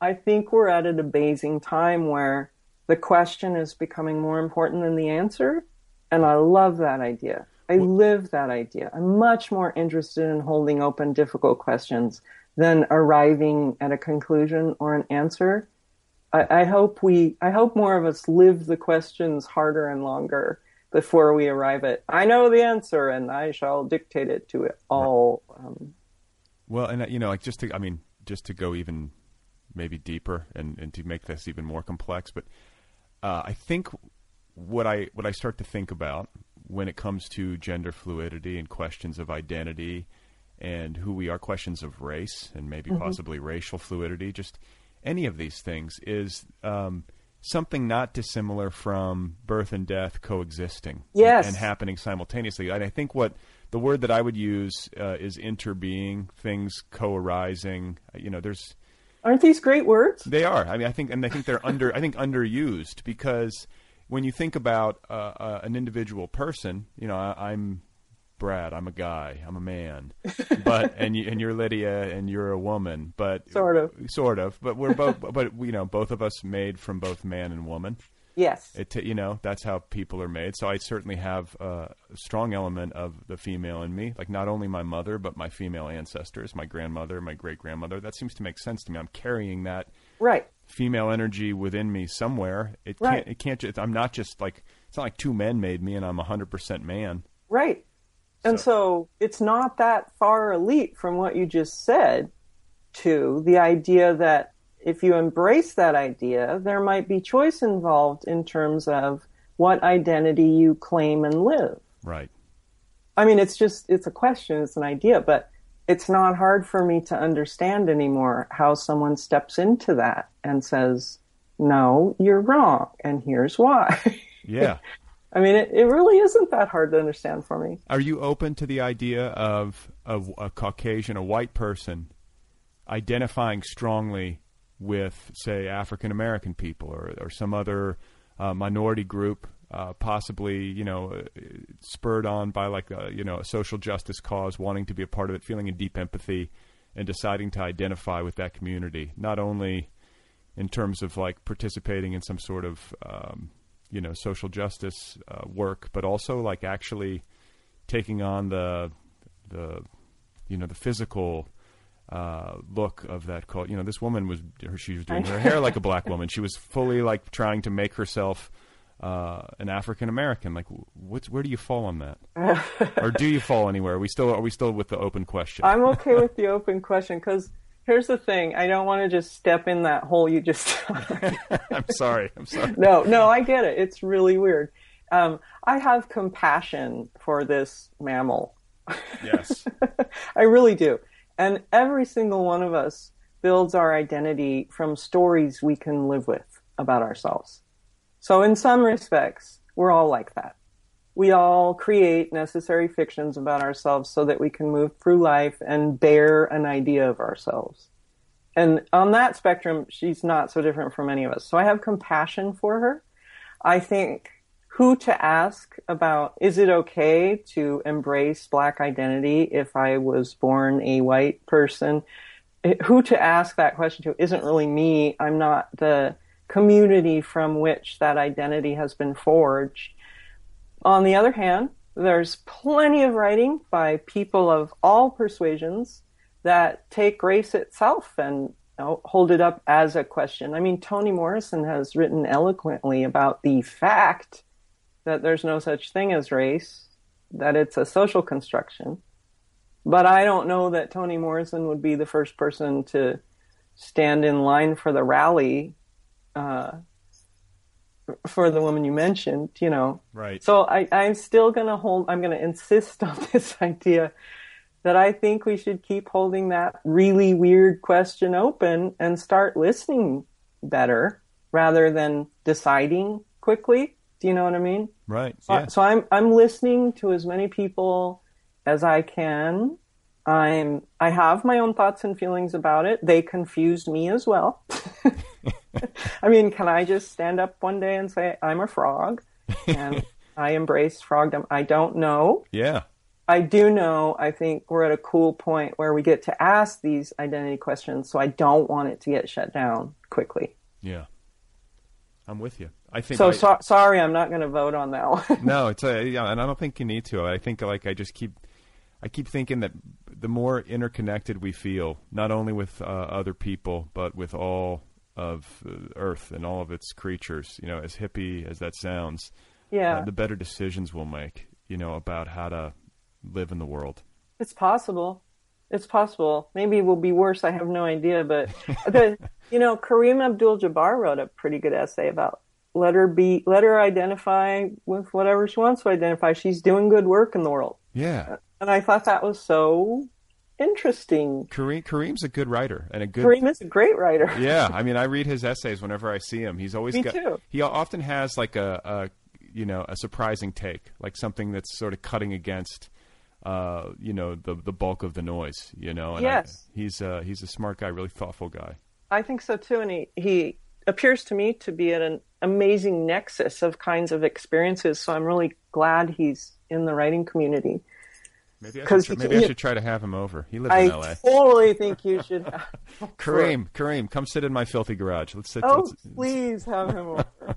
I think we're at an amazing time where the question is becoming more important than the answer. And I love that idea. I live that idea. I'm much more interested in holding open difficult questions than arriving at a conclusion or an answer. I, I hope we, I hope more of us live the questions harder and longer before we arrive at, I know the answer and I shall dictate it to it all. Um, Well, and uh, you know, like just to, I mean, just to go even maybe deeper and, and to make this even more complex, but uh, I think what I what I start to think about when it comes to gender fluidity and questions of identity and who we are, questions of race and maybe Mhm. possibly racial fluidity, just any of these things is um, something not dissimilar from birth and death coexisting Yes. and, happening simultaneously. And I think what the word that I would use uh, is interbeing, things co-arising. You know, there's aren't these great words? they are. I mean, I think, and I think they're under. I think underused because when you think about uh, uh, an individual person, you know, I, I'm Brad. I'm a guy. I'm a man. <laughs> But and you, and you're Lidia, and you're a woman. But Sort of. sort of. But we're both. <laughs> but you know, both of us made from both man and woman. Yes. It, you know, that's how people are made. So I certainly have a strong element of the female in me. Like not only my mother, but my female ancestors, my grandmother, my great grandmother. That seems to make sense to me. I'm carrying that Right. female energy within me somewhere. It Right. can't. It can't. Just, I'm not just like. It's not like two men made me, and I'm 100 percent man. Right. And so it's not that far a leap from what you just said to the idea that if you embrace that idea, there might be choice involved in terms of what identity you claim and live. Right. I mean, it's just, it's a question, it's an idea, but it's not hard for me to understand anymore how someone steps into that and says, no, you're wrong, and here's why. Yeah. <laughs> I mean, it, it really isn't that hard to understand for me. Are you open to the idea of of a Caucasian, a white person, identifying strongly with, say, African American people or or some other uh, minority group, uh, possibly you know uh, spurred on by like a, you know a social justice cause, wanting to be a part of it, feeling a deep empathy, and deciding to identify with that community, not only in terms of like participating in some sort of um, you know social justice uh, work, but also like actually taking on the the you know the physical uh, look of that cult. You know, this woman was she was doing her hair like a black woman. She was fully like trying to make herself uh, an African American. Like, what's where do you fall on that, <laughs> or do you fall anywhere? Are we still are we still with the open question? I'm okay with the open question because here's the thing: I don't want to just step in that hole you just. <laughs> <laughs> I'm sorry. I'm sorry. no, no, I get it. It's really weird. Um, I have compassion for this mammal. Yes. <laughs> I really do. And every single one of us builds our identity from stories we can live with about ourselves. So in some respects, we're all like that. We all create necessary fictions about ourselves so that we can move through life and bear an idea of ourselves. And on that spectrum, she's not so different from any of us. So I have compassion for her. I think who to ask about is it okay to embrace black identity if I was born a white person? Who to ask that question to isn't really me. I'm not the community from which that identity has been forged. On the other hand, there's plenty of writing by people of all persuasions that take race itself and hold it up as a question. I mean, Toni Morrison has written eloquently about the fact that there's no such thing as race, that it's a social construction. But I don't know that Toni Morrison would be the first person to stand in line for the rally uh, for the woman you mentioned, you know. Right. So I, I'm still going to hold, I'm going to insist <laughs> on this idea that I think we should keep holding that really weird question open and start listening better rather than deciding quickly. Do you know what I mean? Right. So- Yeah. So I'm I'm listening to as many people as I can. I'm I have my own thoughts and feelings about it. They confused me as well. <laughs> <laughs> I mean, can I just stand up one day and say I'm a frog and <laughs> I embrace frogdom? I don't know. yeah. I do know. I think we're at a cool point where we get to ask these identity questions. So I don't want it to get shut down quickly. Yeah. I'm with you. I think. So, I- so sorry, I'm not going to vote on that one. no, <laughs> it's a, yeah, and I don't think you need to. I think like I just keep, I keep thinking that the more interconnected we feel, not only with uh, other people, but with all of uh, Earth and all of its creatures, you know, as hippie as that sounds, yeah. uh, the better decisions we'll make, you know, about how to live in the world. It's possible. It's possible. Maybe it will be worse. I have no idea. But the, <laughs> you know, Kareem Abdul-Jabbar wrote a pretty good essay about let her be, let her identify with whatever she wants to identify. She's doing good work in the world, Yeah, and I thought that was so interesting. Kareem, Kareem's a good writer and a good. Kareem is a great writer. <laughs> yeah, I mean, I read his essays whenever I see him. He's always Me got. too. He often has like a, a, you know, a surprising take, like something that's sort of cutting against, uh, you know, the the bulk of the noise. You know, and I- Yes. he's uh, he's a smart guy, really thoughtful guy. I think so too, and he he appears to me to be at an amazing nexus of kinds of experiences. So I'm really glad he's in the writing community. Maybe I should, he- maybe I should try to have him over. He lives I in L.A. I totally think you should. <laughs> Have, Kareem, Kareem, come sit in my filthy garage. Let's sit. Oh, let's- please have him over. <laughs>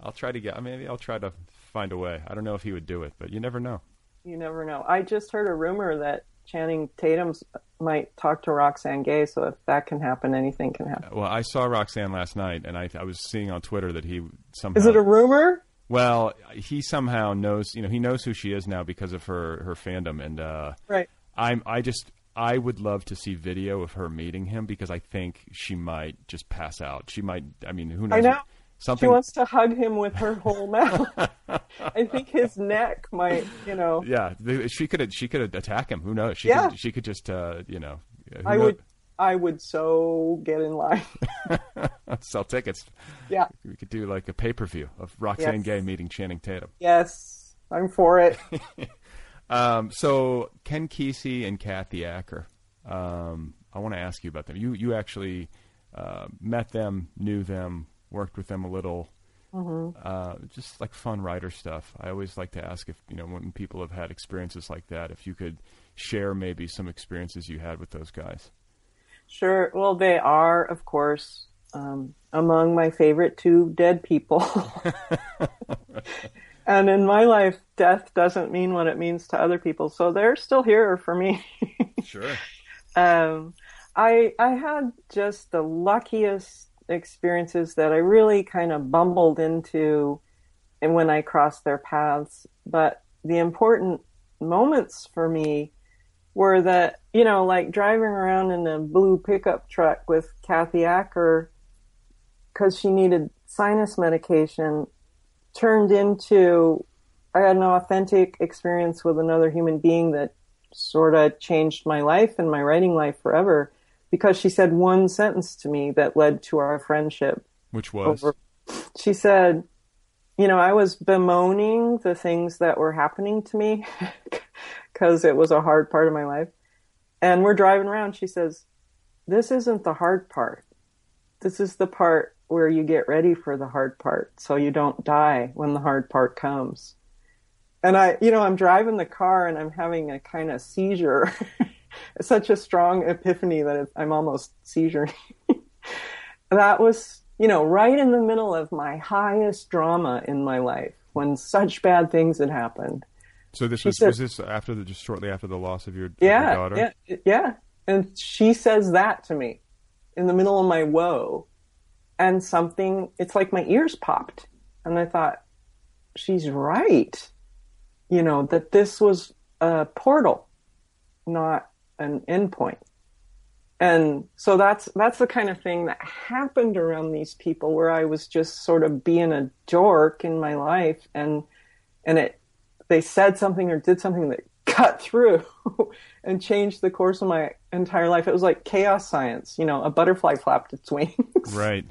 I'll try to get. Maybe I'll try to find a way. I don't know if he would do it, but you never know. You never know. I just heard a rumor that Channing Tatum might talk to Roxane Gay, so if that can happen, anything can happen. Well, I saw Roxane last night, and I, I was seeing on Twitter that he somehow. Is it a rumor? Well, he somehow knows. You know, he knows who she is now because of her her fandom, and uh, Right. I'm. I just. I would love to see video of her meeting him because I think she might just pass out. She might. I mean, who knows? I know. Something. She wants to hug him with her whole <laughs> mouth. I think his neck might, you know. yeah, she could. She could attack him. Who knows? She Yeah. Could, she could just. Uh, you know. I knows? would, I would so get in line. <laughs> <laughs> sell tickets. yeah. We could do like a pay per view of Roxane Yes. Gay meeting Channing Tatum. Yes, I'm for it. <laughs> Um, so Ken Kesey and Kathy Acker. Um, I want to ask you about them. You you actually uh, met them, knew them, worked with them a little. Uh, just like fun writer stuff. I always like to ask if you know when people have had experiences like that, if you could share maybe some experiences you had with those guys. Sure. Well, they are, of course, um, among my favorite two dead people. <laughs> and in my life, death doesn't mean what it means to other people. So they're still here for me. Sure. <laughs> um, I I had just the luckiest experiences that I really kind of bumbled into, and when I crossed their paths. But the important moments for me were that you know, like driving around in a blue pickup truck with Kathy Acker because she needed sinus medication, turned into I had an authentic experience with another human being that sort of changed my life and my writing life forever because she said one sentence to me that led to our friendship. Which was Over- She said, you know, I was bemoaning the things that were happening to me <laughs> because it was a hard part of my life. And we're driving around. She says, this isn't the hard part. This is the part where you get ready for the hard part so you don't die when the hard part comes. And I, you know, I'm driving the car and I'm having a kind of seizure. <laughs> Such a strong epiphany that I'm almost seizure. <laughs> that was you know, right in the middle of my highest drama in my life when such bad things had happened. So this was, said- was this after the just shortly after the loss of your, of your daughter? yeah, yeah. And she says that to me in the middle of my woe, and something. It's like my ears popped, and I thought, she's right. You know that this was a portal, not an endpoint. And so that's that's the kind of thing that happened around these people where I was just sort of being a dork in my life and and it they said something or did something that cut through <laughs> and changed the course of my entire life. It was like chaos science, you know, a butterfly flapped its wings <laughs> Right.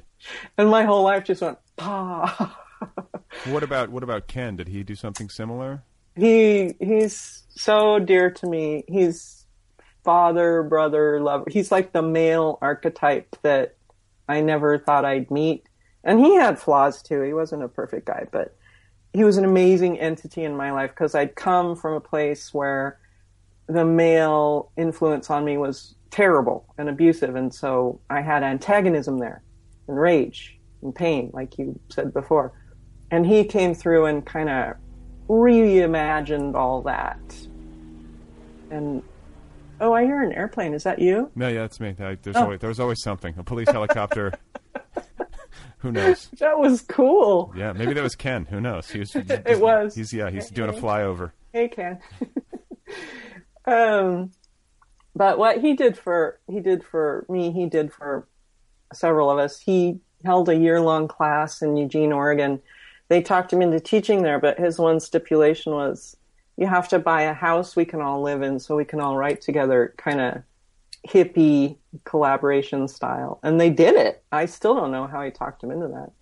and my whole life just went pa. <laughs> What about what about Ken? Did he do something similar? he he's so dear to me. He's father, brother, lover. He's like the male archetype that I never thought I'd meet. And he had flaws too. He wasn't a perfect guy, but he was an amazing entity in my life because I'd come from a place where the male influence on me was terrible and abusive. And so I had antagonism there and rage and pain, like you said before. And he came through and kind of reimagined all that. And oh, I hear an airplane. Is that you? No, yeah, that's me. I, there's Oh. always there was always something. A police helicopter. <laughs> Who knows? <laughs> That was cool. Yeah, maybe that was Ken. Who knows? He was. <laughs> It was. He's yeah. He's doing a flyover. Hey, Ken. <laughs> um, but what he did for he did for me, he did for several of us. He held a year long class in Eugene, Oregon. They talked him into teaching there, but his one stipulation was you have to buy a house we can all live in so we can all write together, kind of hippie collaboration style. And they did it. I still don't know how he talked him into that.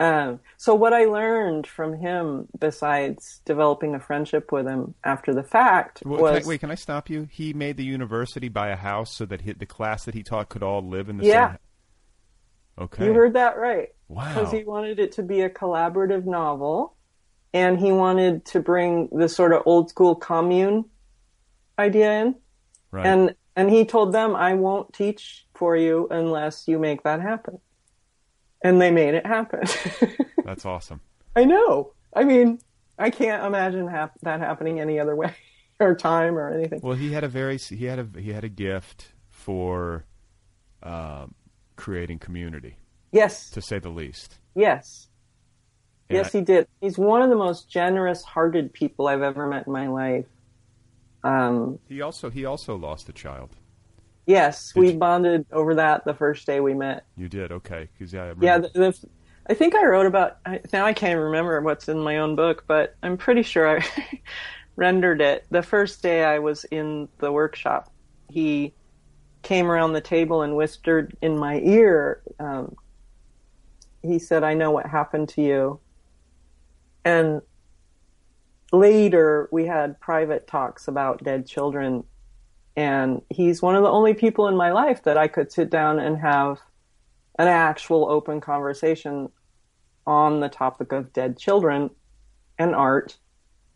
Um, so what I learned from him, besides developing a friendship with him after the fact, was can I, wait, can I stop you? He made the university buy a house so that he, the class that he taught could all live in the Yeah. same. Okay. you heard that right. Wow. Because he wanted it to be a collaborative novel, and he wanted to bring the sort of old school commune idea in. right. And and he told them, "I won't teach for you unless you make that happen." And they made it happen. <laughs> That's awesome. I know. I mean, I can't imagine hap- that happening any other way <laughs> or time or anything. Well, he had a very he had a he had a gift for um, creating community, Yes, to say the least. yes, And yes, I- he did. He's one of the most generous-hearted people I've ever met in my life. Um, He also he also lost a child. yes, Did we you- bonded over that the first day we met. You did okay because yeah, I. Yeah, the, the, I think I wrote about. I, now I can't remember what's in my own book, but I'm pretty sure I <laughs> rendered it. The first day I was in the workshop, he came around the table and whispered in my ear. Um, he said, "I know what happened to you," and later we had private talks about dead children. And he's one of the only people in my life that I could sit down and have an actual open conversation on the topic of dead children and art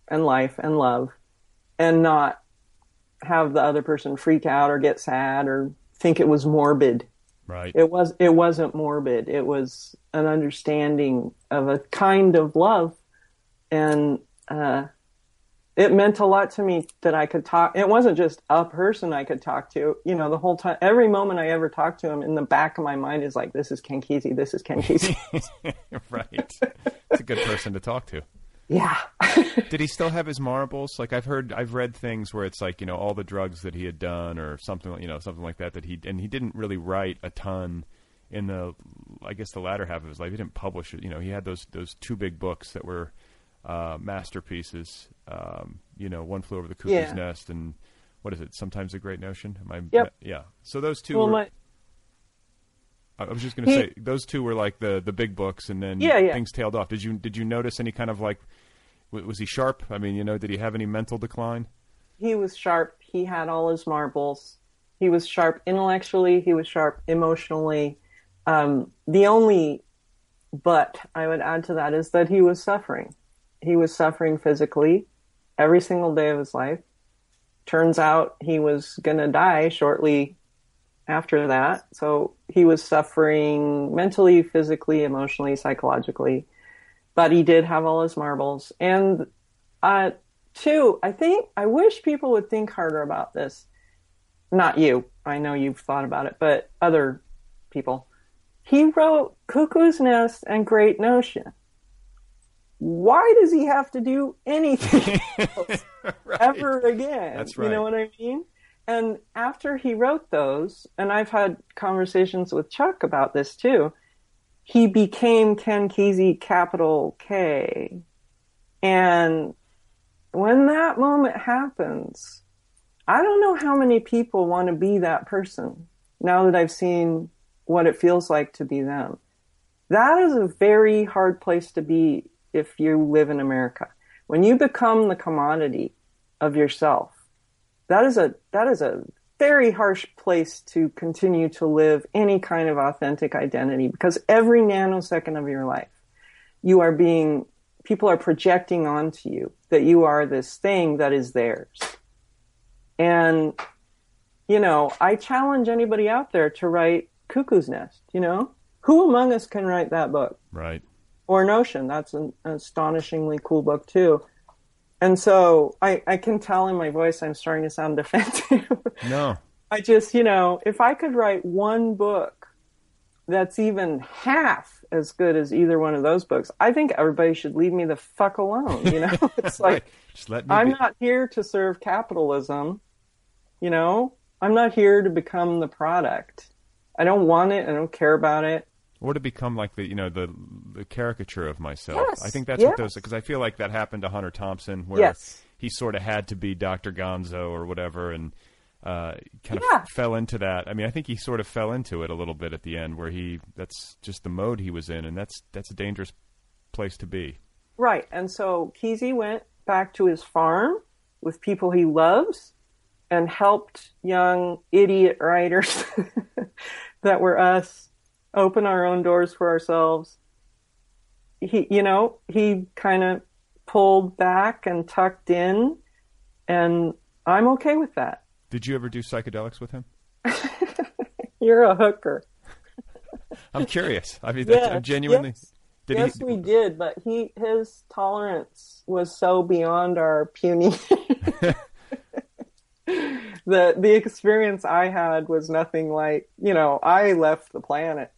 and life and love and not have the other person freak out or get sad or think it was morbid. right. It was it wasn't morbid. It was an understanding of a kind of love and uh it meant a lot to me that I could talk. It wasn't just a person I could talk to. You know, the whole time, every moment I ever talked to him, in the back of my mind is like, "This is Ken Kesey. This is Ken Kesey." <laughs> right. It's a good person to talk to. yeah, <laughs> Did he still have his marbles? Like I've heard, I've read things where it's like you know all the drugs that he had done or something, you know, something like that. That he and he didn't really write a ton in the, I guess the latter half of his life. He didn't publish it. You know, he had those those two big books that were uh, masterpieces. Um, you know, one flew over the cuckoo's Yeah. nest and what is it? Sometimes a great notion. Am I? Yep. Yeah. So those two. well, were, my I was just going to say those two were like the the big books, and then Yeah, yeah. things tailed off. Did you did you notice any kind of like w- was he sharp? I mean, you know, did he have any mental decline? he was sharp. He had all his marbles. He was sharp intellectually. He was sharp emotionally. Um, the only but I would add to that is that he was suffering. He was suffering physically every single day of his life. Turns out he was going to die shortly after that. So he was suffering mentally, physically, emotionally, psychologically, but he did have all his marbles. And uh, two, I think I wish people would think harder about this. Not you. I know you've thought about it, but other people. He wrote Cuckoo's Nest and Great Notion. Why does he have to do anything <laughs> else <laughs> Right. ever again? That's You know what I mean? And after he wrote those, and I've had conversations with Chuck about this too, he became Ken Kesey, capital K. And when that moment happens, I don't know how many people want to be that person now that I've seen what it feels like to be them. That is a very hard place to be if you live in America. When you become the commodity of yourself, that is a that is a very harsh place to continue to live any kind of authentic identity because every nanosecond of your life you are being people are projecting onto you that you are this thing that is theirs. And you know, I challenge anybody out there to write Cuckoo's Nest, you know? Who among us can write that book? Right. Or Notion. That's an astonishingly cool book too. And so I, I can tell in my voice I'm starting to sound <laughs> defensive. No. I just, you know, if I could write one book that's even half as good as either one of those books, I think everybody should leave me the fuck alone. You know, <laughs> it's like Right. Just let me I'm be. not here to serve capitalism. You know, I'm not here to become the product. I don't want it. I don't care about it. Or to become like the you know the the caricature of myself. Yes, I think that's what yes. those because I feel like that happened to Hunter Thompson where Yes. he sort of had to be Dr. Gonzo or whatever and uh, kind of Yeah. fell into that. I mean, I think he sort of fell into it a little bit at the end where he that's just the mode he was in and that's that's a dangerous place to be. Right. And so Kesey went back to his farm with people he loves and helped young idiot writers <laughs> that were us open our own doors for ourselves. He, you know, he kind of pulled back and tucked in, and I'm okay with that. Did you ever do psychedelics with him? <laughs> You're a hooker. <laughs> I'm curious. I mean, Yeah, I'm genuinely. yes. Did yes, he? we did, but he his tolerance was so beyond our puny. <laughs> the the experience I had was nothing like you know I left the planet.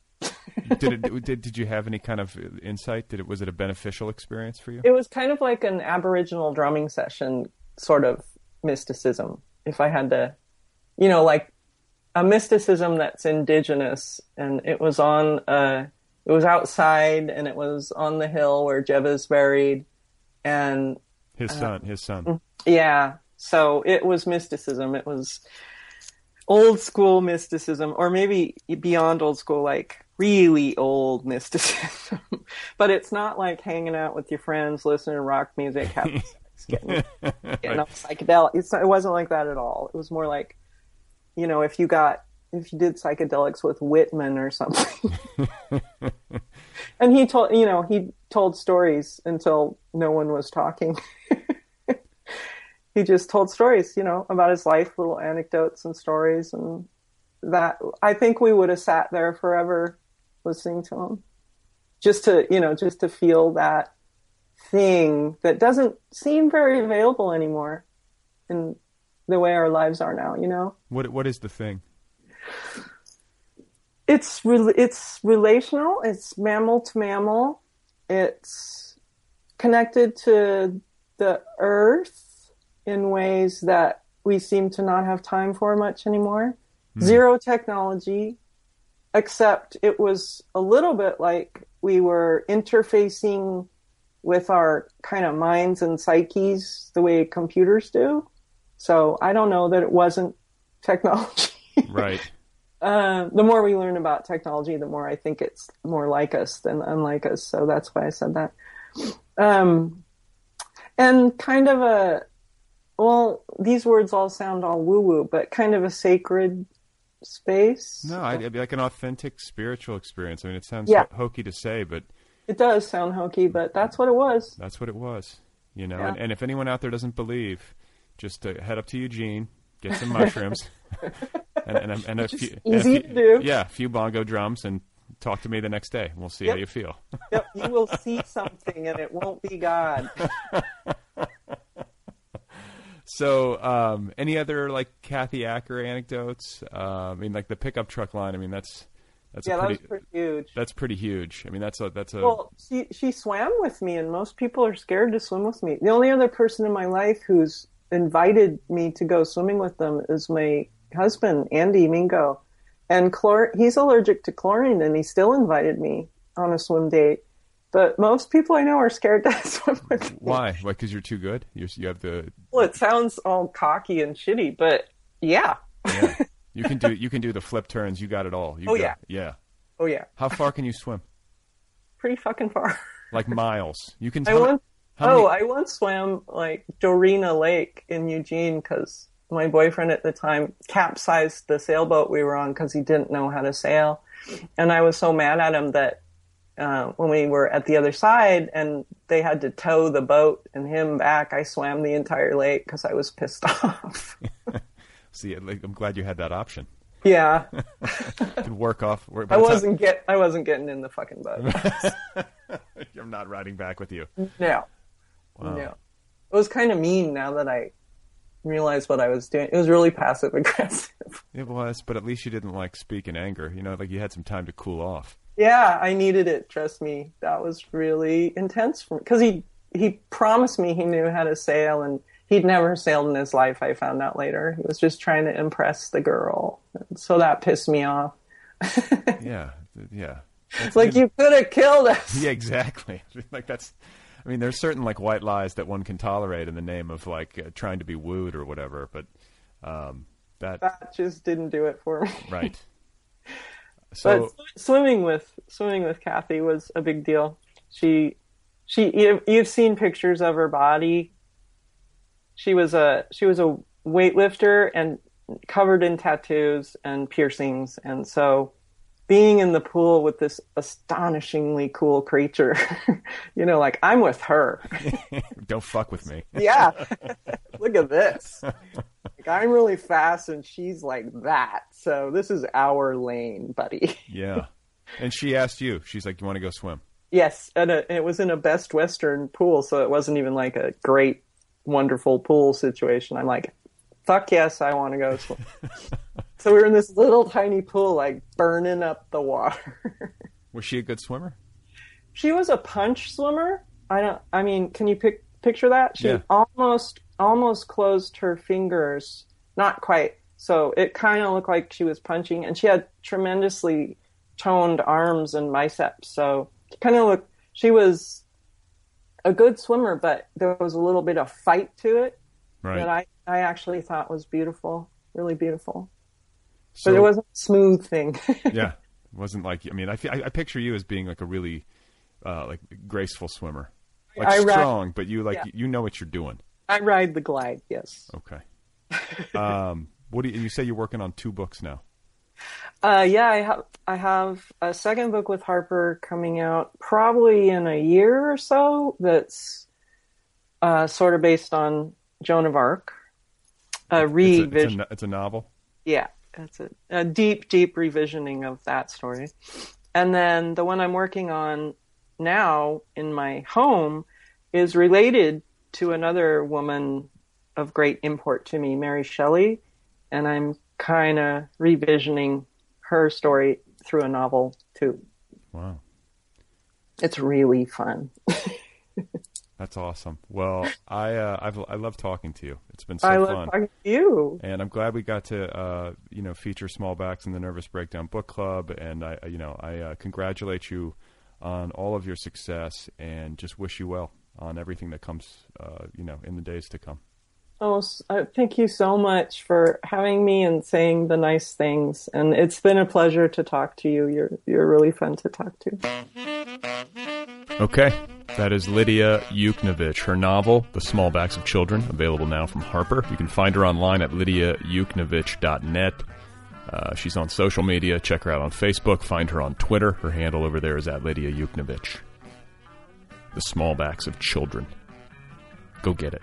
Did it? <laughs> Did did you have any kind of insight? Did it? Was it a beneficial experience for you? It was kind of like an Aboriginal drumming session, sort of mysticism. If I had to, you know, like a mysticism that's indigenous, and it was on uh it was outside, and it was on the hill where Jed's buried, and His son. His son. Yeah. So it was mysticism. It was old school mysticism, or maybe beyond old school, like really old mysticism. <laughs> but it's not like hanging out with your friends, listening to rock music, having <laughs> sex, getting, getting all psychedelic. It's it wasn't like that at all. It was more like, you know, if you got if you did psychedelics with Whitman or something. <laughs> and he told, you know, he told stories until no one was talking. he just told stories, you know, about his life, little anecdotes and stories, and that I think we would have sat there forever listening to them just to, you know, just to feel that thing that doesn't seem very available anymore in the way our lives are now, you know. What What is the thing? It's re- it's relational. It's mammal to mammal. It's connected to the earth in ways that we seem to not have time for much anymore. Hmm. Zero technology, except it was a little bit like we were interfacing with our kind of minds and psyches the way computers do. So I don't know that it wasn't <laughs> technology. Right. <laughs> Uh, the more we learn about technology, the more I think it's more like us than unlike us. So that's why I said that. Um, and kind of a, well, these words all sound all woo woo, but kind of a sacred space. No, I, like an authentic spiritual experience. I mean, it sounds Yeah. ho- hokey to say, but It does sound hokey, but that's what it was. that's what it was. You know, Yeah. and, and if anyone out there doesn't believe, just uh, head up to Eugene, get some mushrooms, and, <laughs> and, and, and a few, and a easy few- to do. Yeah, a few bongo drums, and talk to me the next day. We'll see how you feel. yep, you will <laughs> see something, and it won't be God. <laughs> So, um, any other like Kathy Acker anecdotes? Uh, I mean, like the pickup truck line. I mean, that's that's yeah, that pretty, was pretty huge. that's pretty huge. I mean, that's a that's a Well, she she swam with me, and most people are scared to swim with me. The only other person in my life who's invited me to go swimming with them is my husband, Andy Mingo, and chlor. He's allergic to chlorine, and he still invited me on a swim date. But most people I know are scared to <laughs> swim with me. why? Why? Because you're too good. You're, you have the Well, it sounds all cocky and shitty, but yeah. yeah. <laughs> you can do you can do the flip turns. You got it all. You Oh, got- yeah. yeah. Oh yeah, How far can you swim? pretty fucking far. <laughs> Like miles. You can. I once, oh, many- I once swam like Dorena Lake in Eugene because my boyfriend at the time capsized the sailboat we were on because he didn't know how to sail, and I was so mad at him that uh, when we were at the other side and they had to tow the boat and him back, I swam the entire lake because I was pissed <laughs> off. <laughs> See, I'm glad you had that option. yeah, <laughs> could work off. Work, I wasn't get I wasn't getting in the fucking boat. I'm not riding back with you. No. No. It was kind of mean now that I realized what I was doing. It was really passive aggressive. It was, but at least you didn't like speak in anger. You know, like you had some time to cool off. Yeah, I needed it. Trust me. That was really intense for me because he he promised me he knew how to sail and he'd never sailed in his life. I found out later. He was just trying to impress the girl, so that pissed me off. <laughs> Yeah, yeah. It's like you could have killed us. Yeah, exactly. <laughs> like that's. I mean, there's certain like white lies that one can tolerate in the name of like uh, trying to be wooed or whatever, but um, that That just didn't do it for me. right. <laughs> So but swimming with swimming with Kathy was a big deal. She she you- you've seen pictures of her body. She was a she was a weightlifter and covered in tattoos and piercings and so being in the pool with this astonishingly cool creature, <laughs> you know, like I'm with her. <laughs> don't fuck with me. <laughs> yeah. Look at this. Like I'm really fast and she's like that. So this is our lane, buddy. Yeah. And she asked you. She's like, "You want to go swim?" Yes, and a, it was in a Best Western pool, so it wasn't even like a great, wonderful pool situation. I'm like, fuck yes, I want to go swim. So we were in this little tiny pool, like burning up the water. <laughs> Was she a good swimmer? she was a punch swimmer. I don't. I mean, can you pic- picture that? She Yeah. almost almost closed her fingers, not quite. So it kind of looked like she was punching, and she had tremendously toned arms and biceps. So kind of looked. She was a good swimmer, but there was a little bit of fight to it Right. that I I actually thought was beautiful, really beautiful. So, but it wasn't a smooth thing. <laughs> yeah. It wasn't like I mean, I, I I picture you as being like a really uh, like graceful swimmer, like I strong, but you like Yeah. you know what you're doing. I ride the glide. Yes. Okay. um, what do you, you say? You're working on two books now. Uh, yeah, I have I have a second book with Harper coming out probably in a year or so. That's uh, sort of based on Joan of Arc. A It's a, it's, a, it's a novel. yeah, that's a, a deep, deep revisioning of that story. And then the one I'm working on now in my home is related to another woman of great import to me, Mary Shelley, and I'm kind of revisioning her story through a novel too. Wow. It's really fun. <laughs> That's awesome. Well, <laughs> I uh, I've, I love talking to you. It's been so I fun. love talking to you. and I'm glad we got to uh, you know feature Small Backs in the Nervous Breakdown Book Club, and I you know I uh, congratulate you on all of your success, and just wish you well on everything that comes uh, you know in the days to come. Oh, uh, thank you so much for having me and saying the nice things. And it's been a pleasure to talk to you. You're you're really fun to talk to. Okay, that is Lidia Yuknavitch. Her novel, The Small Backs of Children, available now from Harper. You can find her online at lidiayuknavitch.net. Uh, she's on social media. Check her out on Facebook. Find her on Twitter. Her handle over there is at Lidia Yuknavitch. The Small Backs of Children. Go get it.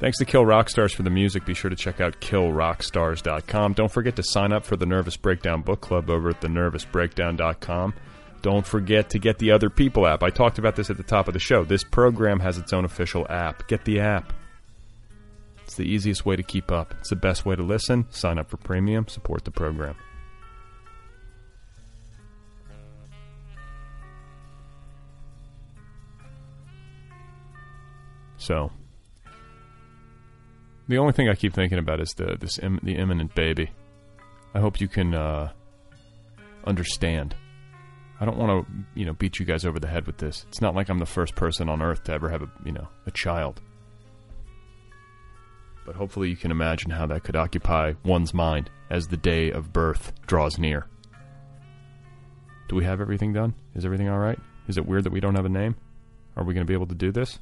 Thanks to Kill Rock Stars for the music. Be sure to check out killrockstars.com. Don't forget to sign up for the Nervous Breakdown Book Club over at thenervousbreakdown.com. Don't forget to get the Other People app. I talked about this at the top of the show. This program has its own official app. Get the app. It's the easiest way to keep up. It's the best way to listen. Sign up for premium, support the program. So, the only thing I keep thinking about is the this Im- the imminent baby. I hope you can uh, understand. I don't want to, you know, beat you guys over the head with this. It's not like I'm the first person on earth to ever have a, you know, a child. But hopefully you can imagine how that could occupy one's mind as the day of birth draws near. Do we have everything done? Is everything all right? Is it weird that we don't have a name? Are we going to be able to do this?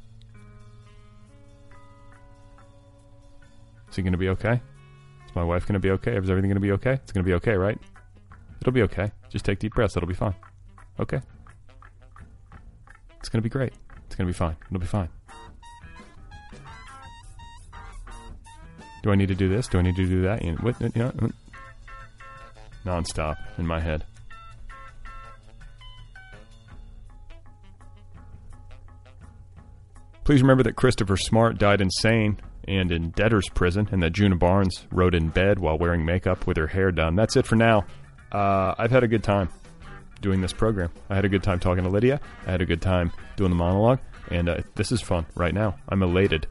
Is he going to be okay? Is my wife going to be okay? Is everything going to be okay? It's going to be okay, right? It'll be okay. Just take deep breaths. It'll be fine. Okay. It's going to be great. It's going to be fine. It'll be fine. Do I need to do this? Do I need to do that? What, you know, nonstop in my head. Please remember that Christopher Smart died insane and in debtor's prison, and that Djuna Barnes wrote in bed while wearing makeup with her hair done. That's it for now. Uh, I've had a good time doing this program. I had a good time talking to Lidia. I had a good time doing the monologue, and uh, this is fun right now. I'm elated.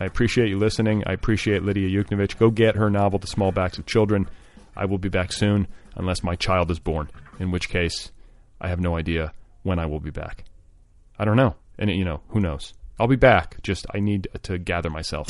I appreciate you listening. I appreciate Lidia Yuknavitch. Go get her novel, The Small Backs of Children. I will be back soon, unless my child is born, in which case I have no idea when I will be back. I don't know. And, you know, who knows? I'll be back. Just, I need to gather myself.